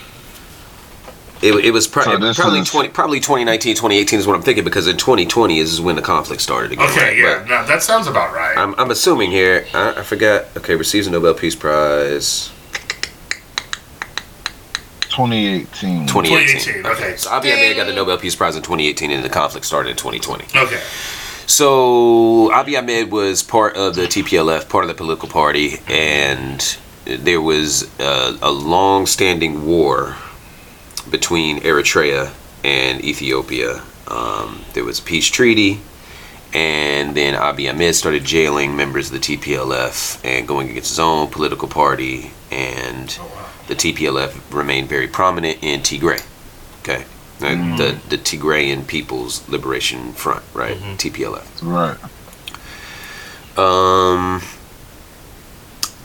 It, it was pro- So this probably is- 20, probably 2019, 2018 is what I'm thinking because in 2020 is when the conflict started again. Okay. right? Yeah. But No, that sounds about right. I'm, I'm assuming here. I, I forgot. Okay, receives a Nobel Peace Prize 2018. 2018. 2018, okay. So Abiy Ahmed got the Nobel Peace Prize in 2018, and the conflict started in 2020. Okay. So Abiy Ahmed was part of the TPLF, part of the political party, and there was a, a long-standing war between Eritrea and Ethiopia. Um, there was a peace treaty, and then Abiy Ahmed started jailing members of the TPLF and going against his own political party, and Oh the TPLF remained very prominent in Tigray. Okay, Uh, the the Tigrayan People's Liberation Front, right? Mhm. TPLF. Right. Um,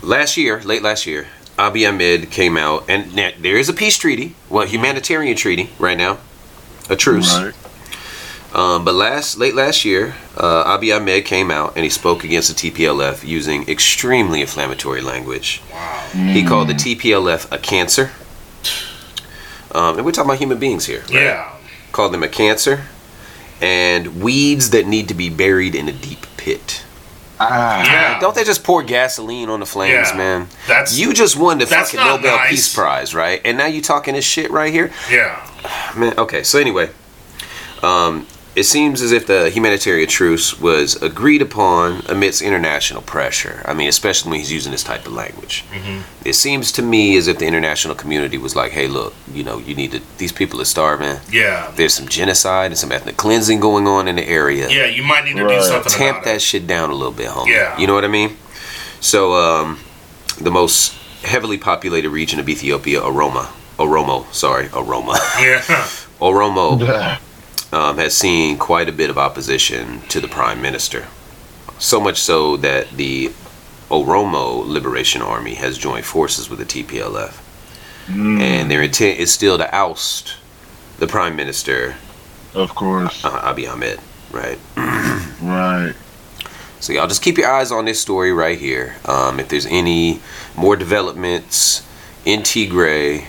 last year, late last year, Abiy Ahmed came out, and there is a peace treaty, well, humanitarian treaty right now, a truce. Right. Um, but last, late last year, uh, Abiy Ahmed came out and he spoke against the TPLF using extremely inflammatory language. Wow. He called Mm. the TPLF a cancer. Um, and we're talking about human beings here. right? Yeah. Called them a cancer and weeds that need to be buried in a deep pit. Ah. Yeah. Don't they just pour gasoline on the flames, Yeah. man? That's You just won the fucking Nobel nice. Peace Prize, right? And now you talking this shit right here? Yeah. Man, okay, so anyway, um, it seems as if the humanitarian truce was agreed upon amidst international pressure. I mean, especially when he's using this type of language. Mhm. It seems to me as if the international community was like, hey, look, you know, you need to, these people are starving. Yeah. There's some genocide and some ethnic cleansing going on in the area. Yeah. You might need to do Right. something Tamp about that it. shit down a little bit, homie. Yeah. You know what I mean? So, um, the most heavily populated region of Ethiopia, Oroma, Oromo, sorry, Oroma, Yeah. [laughs] Oromo, Yeah. [laughs] um, has seen quite a bit of opposition to the prime minister. So much so that the Oromo Liberation Army has joined forces with the TPLF, Mm, and their intent is still to oust the prime minister of course. uh, Abiy Ahmed. Right. [clears throat] Right. So y'all just keep your eyes on this story right here. Um, if there's any more developments in Tigray,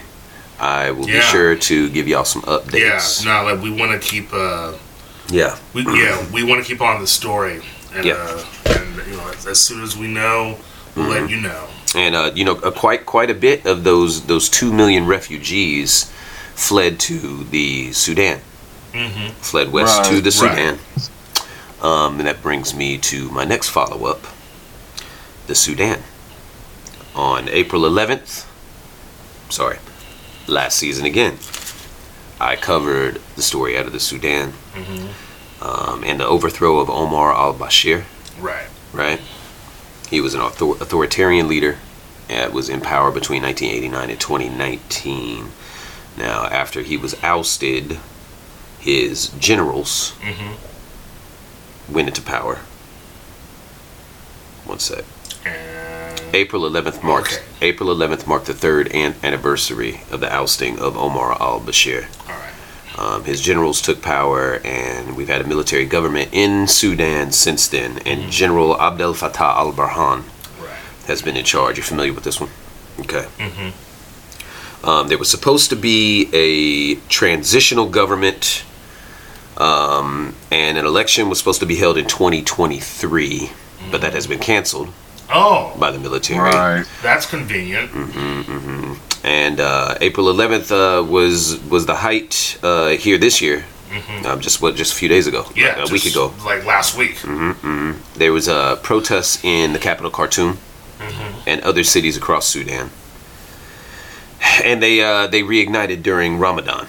I will be sure to give y'all some updates. Yeah, updates. no, like we want to keep. Uh, Yeah. we yeah, we want to keep on the story, and Yeah. uh, and you know, as, as soon as we know, we'll let you know. and uh, you know, uh, quite quite a bit of those those two million refugees fled to the Sudan, hmm fled west to Right, the right. Sudan. Um, and that brings me to my next follow up, the Sudan. On April 11th, sorry, last season again, I covered the story out of the Sudan hmm um, and the overthrow of Omar al Bashir. Right. right? He was an author- authoritarian leader and was in power between 1989 and 2019. Now, after he was ousted, his generals hmm went into power. One sec. And April 11th marked Okay. April 11th marked the third an- anniversary of the ousting of Omar al-Bashir. all right. Um, his generals took power, and we've had a military government in Sudan since then. And General Abdel Fattah al-Burhan Right. has been in charge. You're familiar with this one? Okay. hmm Um, there was supposed to be a transitional government, um, and an election was supposed to be held in 2023, but that has been canceled Oh, by the military. Right. that's convenient. And uh, April 11th uh, was was the height uh, here this year. hmm Um, just what, just a few days ago, Yeah, like a week ago. like last week. hmm There was uh, protests in the capital Khartoum hmm and other cities across Sudan, and they uh, they reignited during Ramadan.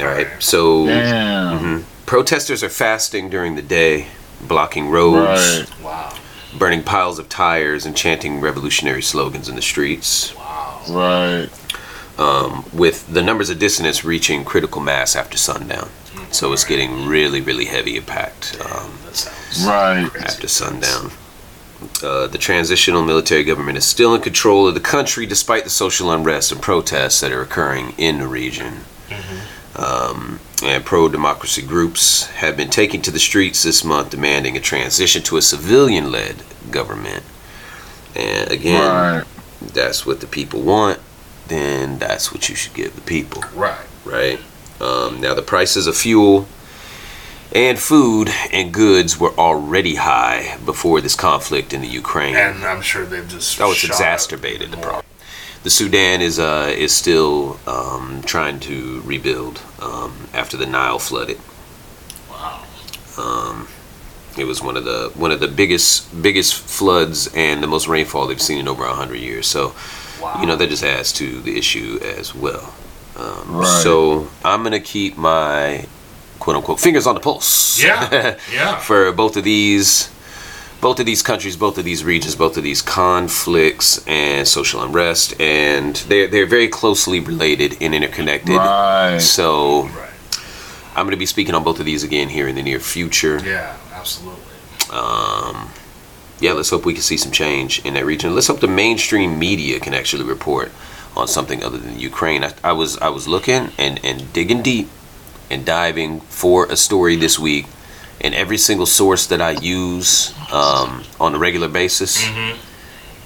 All right, Right. so Damn. mhm. protesters are fasting during the day, blocking roads, Right. Wow. Burning piles of tires, and chanting revolutionary slogans in the streets. Wow. Right. Um, with the numbers of dissidents reaching critical mass after sundown, so it's getting really, really heavy and packed. Um, Right. after sundown. Uh, the transitional military government is still in control of the country despite the social unrest and protests that are occurring in the region. Um, and pro democracy groups have been taking to the streets this month demanding a transition to a civilian led government. And again, Right. that's what the people want, then that's what you should give the people Right. right? Um, now the prices of fuel and food and goods were already high before this conflict in the Ukraine. And I'm sure they've just. oh, it's exacerbated the problem. The Sudan is uh, is still um, trying to rebuild um, after the Nile flooded. Wow. Um, it was one of the one of the biggest biggest floods and the most rainfall they've seen in over hundred years. So Wow. you know that just adds to the issue as well. Um, Right. So I'm gonna keep my quote unquote fingers on the pulse. Yeah. [laughs] Yeah. for both of these, both of these countries, both of these regions, both of these conflicts and social unrest, and they're they're very closely related and interconnected. Right. So Right. I'm gonna be speaking on both of these again here in the near future. Yeah. Absolutely. Um, yeah, let's hope we can see some change in that region. Let's hope the mainstream media can actually report on something other than Ukraine. I, I was I was looking and, and digging deep and diving for a story this week, and every single source that I use um, on a regular basis, Mm-hmm.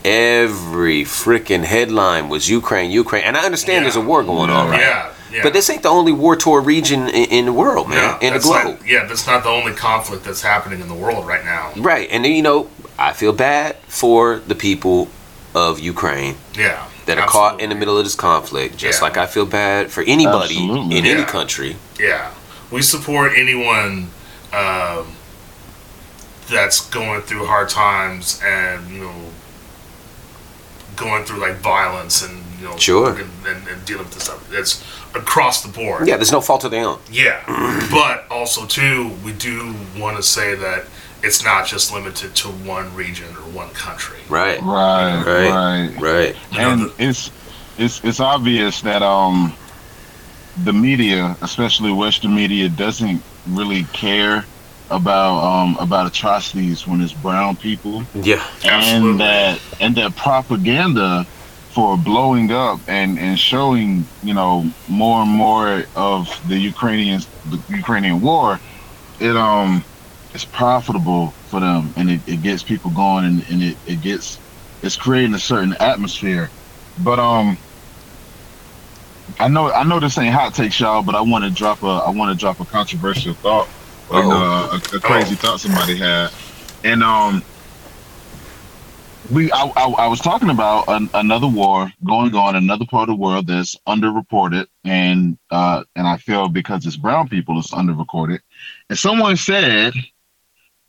every freaking headline was Ukraine, Ukraine. And I understand there's a war going on, right? Yeah. Yeah. But this ain't the only war torn region in, in the world, man, Yeah, in the that's globe. not- yeah, that's not the only conflict that's happening in the world right now. Right, and you know, I feel bad for the people of Ukraine Yeah. that are caught in the middle of this conflict, just Yeah. like I feel bad for anybody Absolutely. in any country. Yeah, we support anyone um, that's going through hard times and you know going through like violence and you know Sure. and, and, and dealing with this stuff. It's across the board. Yeah, there's no fault of their own. Yeah, [clears throat] but also too, we do want to say that it's not just limited to one region or one country. Right, Right. Right. Right. right. You know, and the- it's it's it's obvious that um the media, especially Western media, doesn't really care about um about atrocities when it's brown people, Yeah, Absolutely. and that and that propaganda for blowing up and and showing you know more and more of the Ukrainian the Ukrainian war, it um it's profitable for them and it, it gets people going and, and it, it gets it's creating a certain atmosphere. But um I know I know this ain't hot takes y'all, but I want to drop a I want to drop a controversial thought and uh, a, a crazy thought somebody had. And um we I, I, I was talking about an, another war going on in another part of the world that's underreported and uh and I feel because it's brown people it's underreported. And someone said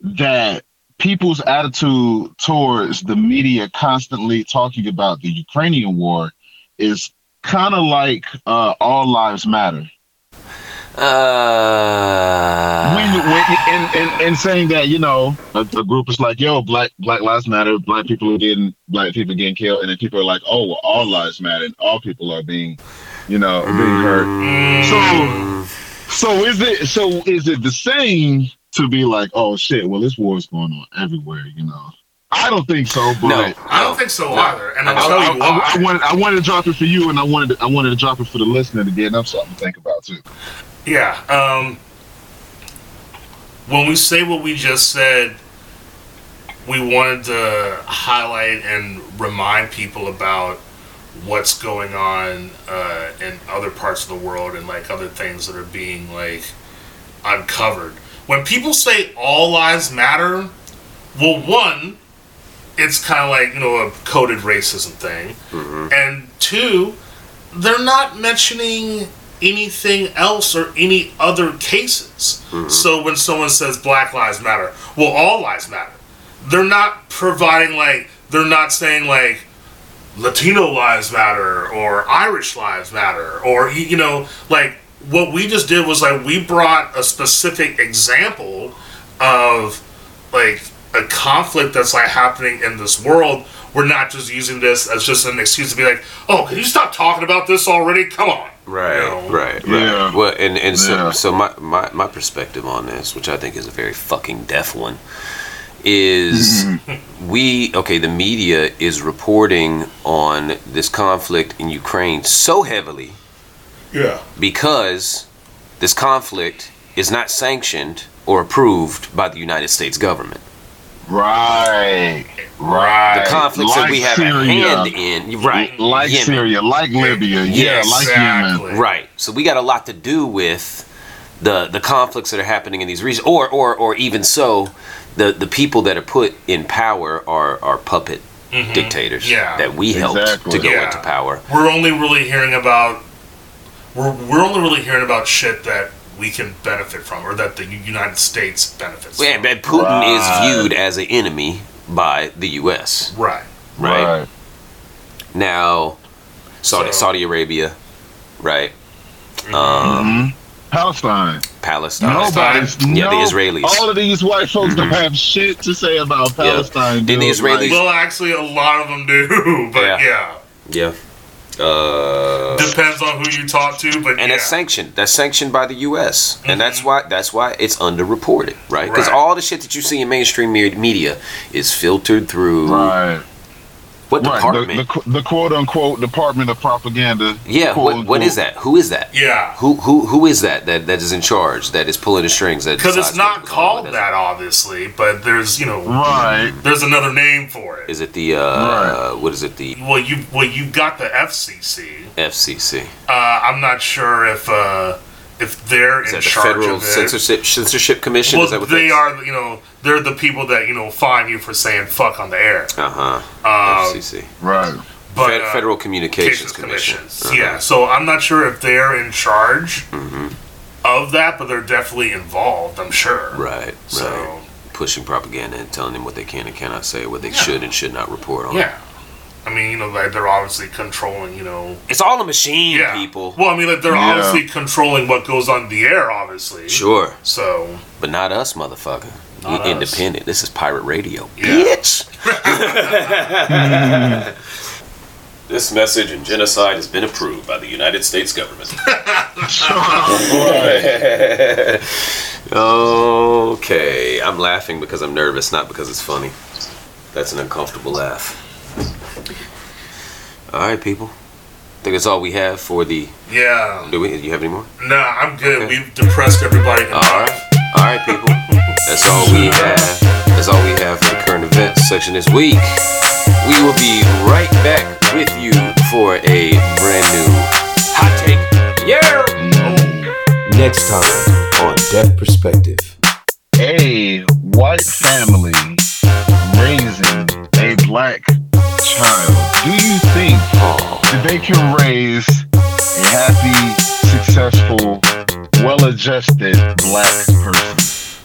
that people's attitude towards the media constantly talking about the Ukrainian war is kind of like uh, all lives matter. Uh, when, when and, and, and saying that you know a, a, group is like yo black black lives matter black people are getting black people getting killed and then people are like oh well, all lives matter and all people are being you know being hurt mm. so so is it so is it the same to be like oh shit well this war is going on everywhere you know I don't think so, but no, I don't think so no. either. And I'll I, tell I, you why. I, I, wanted, I wanted to drop it for you, and I wanted, to, I wanted to drop it for the listener to get them something to think about too. Yeah. Um, when we say what we just said, we wanted to highlight and remind people about what's going on uh, in other parts of the world and like other things that are being like uncovered. When people say all lives matter, well, one, it's kind of like you know a coded racism thing, mm-hmm. and two, they're not mentioning anything else or any other cases. Mm-hmm. So when someone says Black Lives Matter, well, all lives matter. They're not providing like they're not saying like Latino lives matter or Irish lives matter or you know like what we just did was like we brought a specific example of like a conflict that's like happening in this world. We're not just using this as just an excuse to be like, "Oh, can you stop talking about this already? Come on." Right, You know? right, right. Yeah. Well, and and so Yeah. so my, my my perspective on this, which I think is a very fucking deaf one, is mm-hmm. we okay. The media is reporting on this conflict in Ukraine so heavily Yeah. because this conflict is not sanctioned or approved by the United States government. Right, right. The conflicts that we have Syria, a hand in, right? like Yemen. Syria, like Libya, yeah, like Yemen. Right. So we got a lot to do with the the conflicts that are happening in these regions, or or or even so, the the people that are put in power are are puppet dictators Mm-hmm. Yeah. that we helped Exactly. to go Yeah. into power. We're only really hearing about we're we're only really hearing about shit that we can benefit from, or that the United States benefits. And, from. and Putin Right. is viewed as an enemy by the U.S. Right. Right, now, Saudi So- Saudi Arabia, right? Mm-hmm. Um, Mhm. Palestine. Palestine. Nobody's Yeah, the Israelis. All of these white folks don't Mhm. have shit to say about Palestine. Didn't the dude. Israelis- Well, actually, a lot of them do, [laughs] but Yeah. yeah, Yeah. Uh, depends on who you talk to. But and yeah. that's sanctioned. That's sanctioned by the U.S. and that's why that's why it's underreported, right? Because Right. all the shit that you see in mainstream media is filtered through Right. What Right. department? The, the, the quote unquote Department of Propaganda. yeah, quote, what, what unquote. is that? Who is that? yeah, Who who who is that that that is in charge? That is pulling the strings? That because it's not what on called with that, obviously, but there's you know Right. there's another name for it. Is it the uh, Right. what is it? The well, you well you got the FCC. FCC? Uh, I'm not sure if uh, if they're Is in that the charge Federal of it. Censorship Censorship Commission? Well, is that what they are. You know, they're the people that you know fine you for saying fuck on the air. Uh huh. Uh, FCC. Right. but Fed- uh, Federal Communications Communications Commission. Commissions. Yeah. So I'm not sure if they're in charge hmm of that, but they're definitely involved. I'm sure. Right. So right. Pushing propaganda and telling them what they can and cannot say, what they Yeah. should and should not report on. yeah. I mean, you know, like they're obviously controlling. You know. It's all a machine, Yeah. people. Well, I mean, like they're Yeah. obviously controlling what goes on the air. Obviously. Sure. So But not us, motherfucker. We Not us. independent. This is pirate radio. Yeah. Bitch. [laughs] this message and genocide has been approved by the United States government. [laughs] okay. I'm laughing because I'm nervous, not because it's funny. That's an uncomfortable laugh. All right, people. I think that's all we have for the. yeah. Do we? Do you have any more? Nah, I'm good. Okay. We've depressed everybody. All right. All right, people. That's all we have. That's all we have for the current events section this week. We will be right back with you for a brand new hot take. Yeah. Next time on Deaf Perspective. A white family raising a black child. Do you think that they can raise a happy, successful, well-adjusted black person?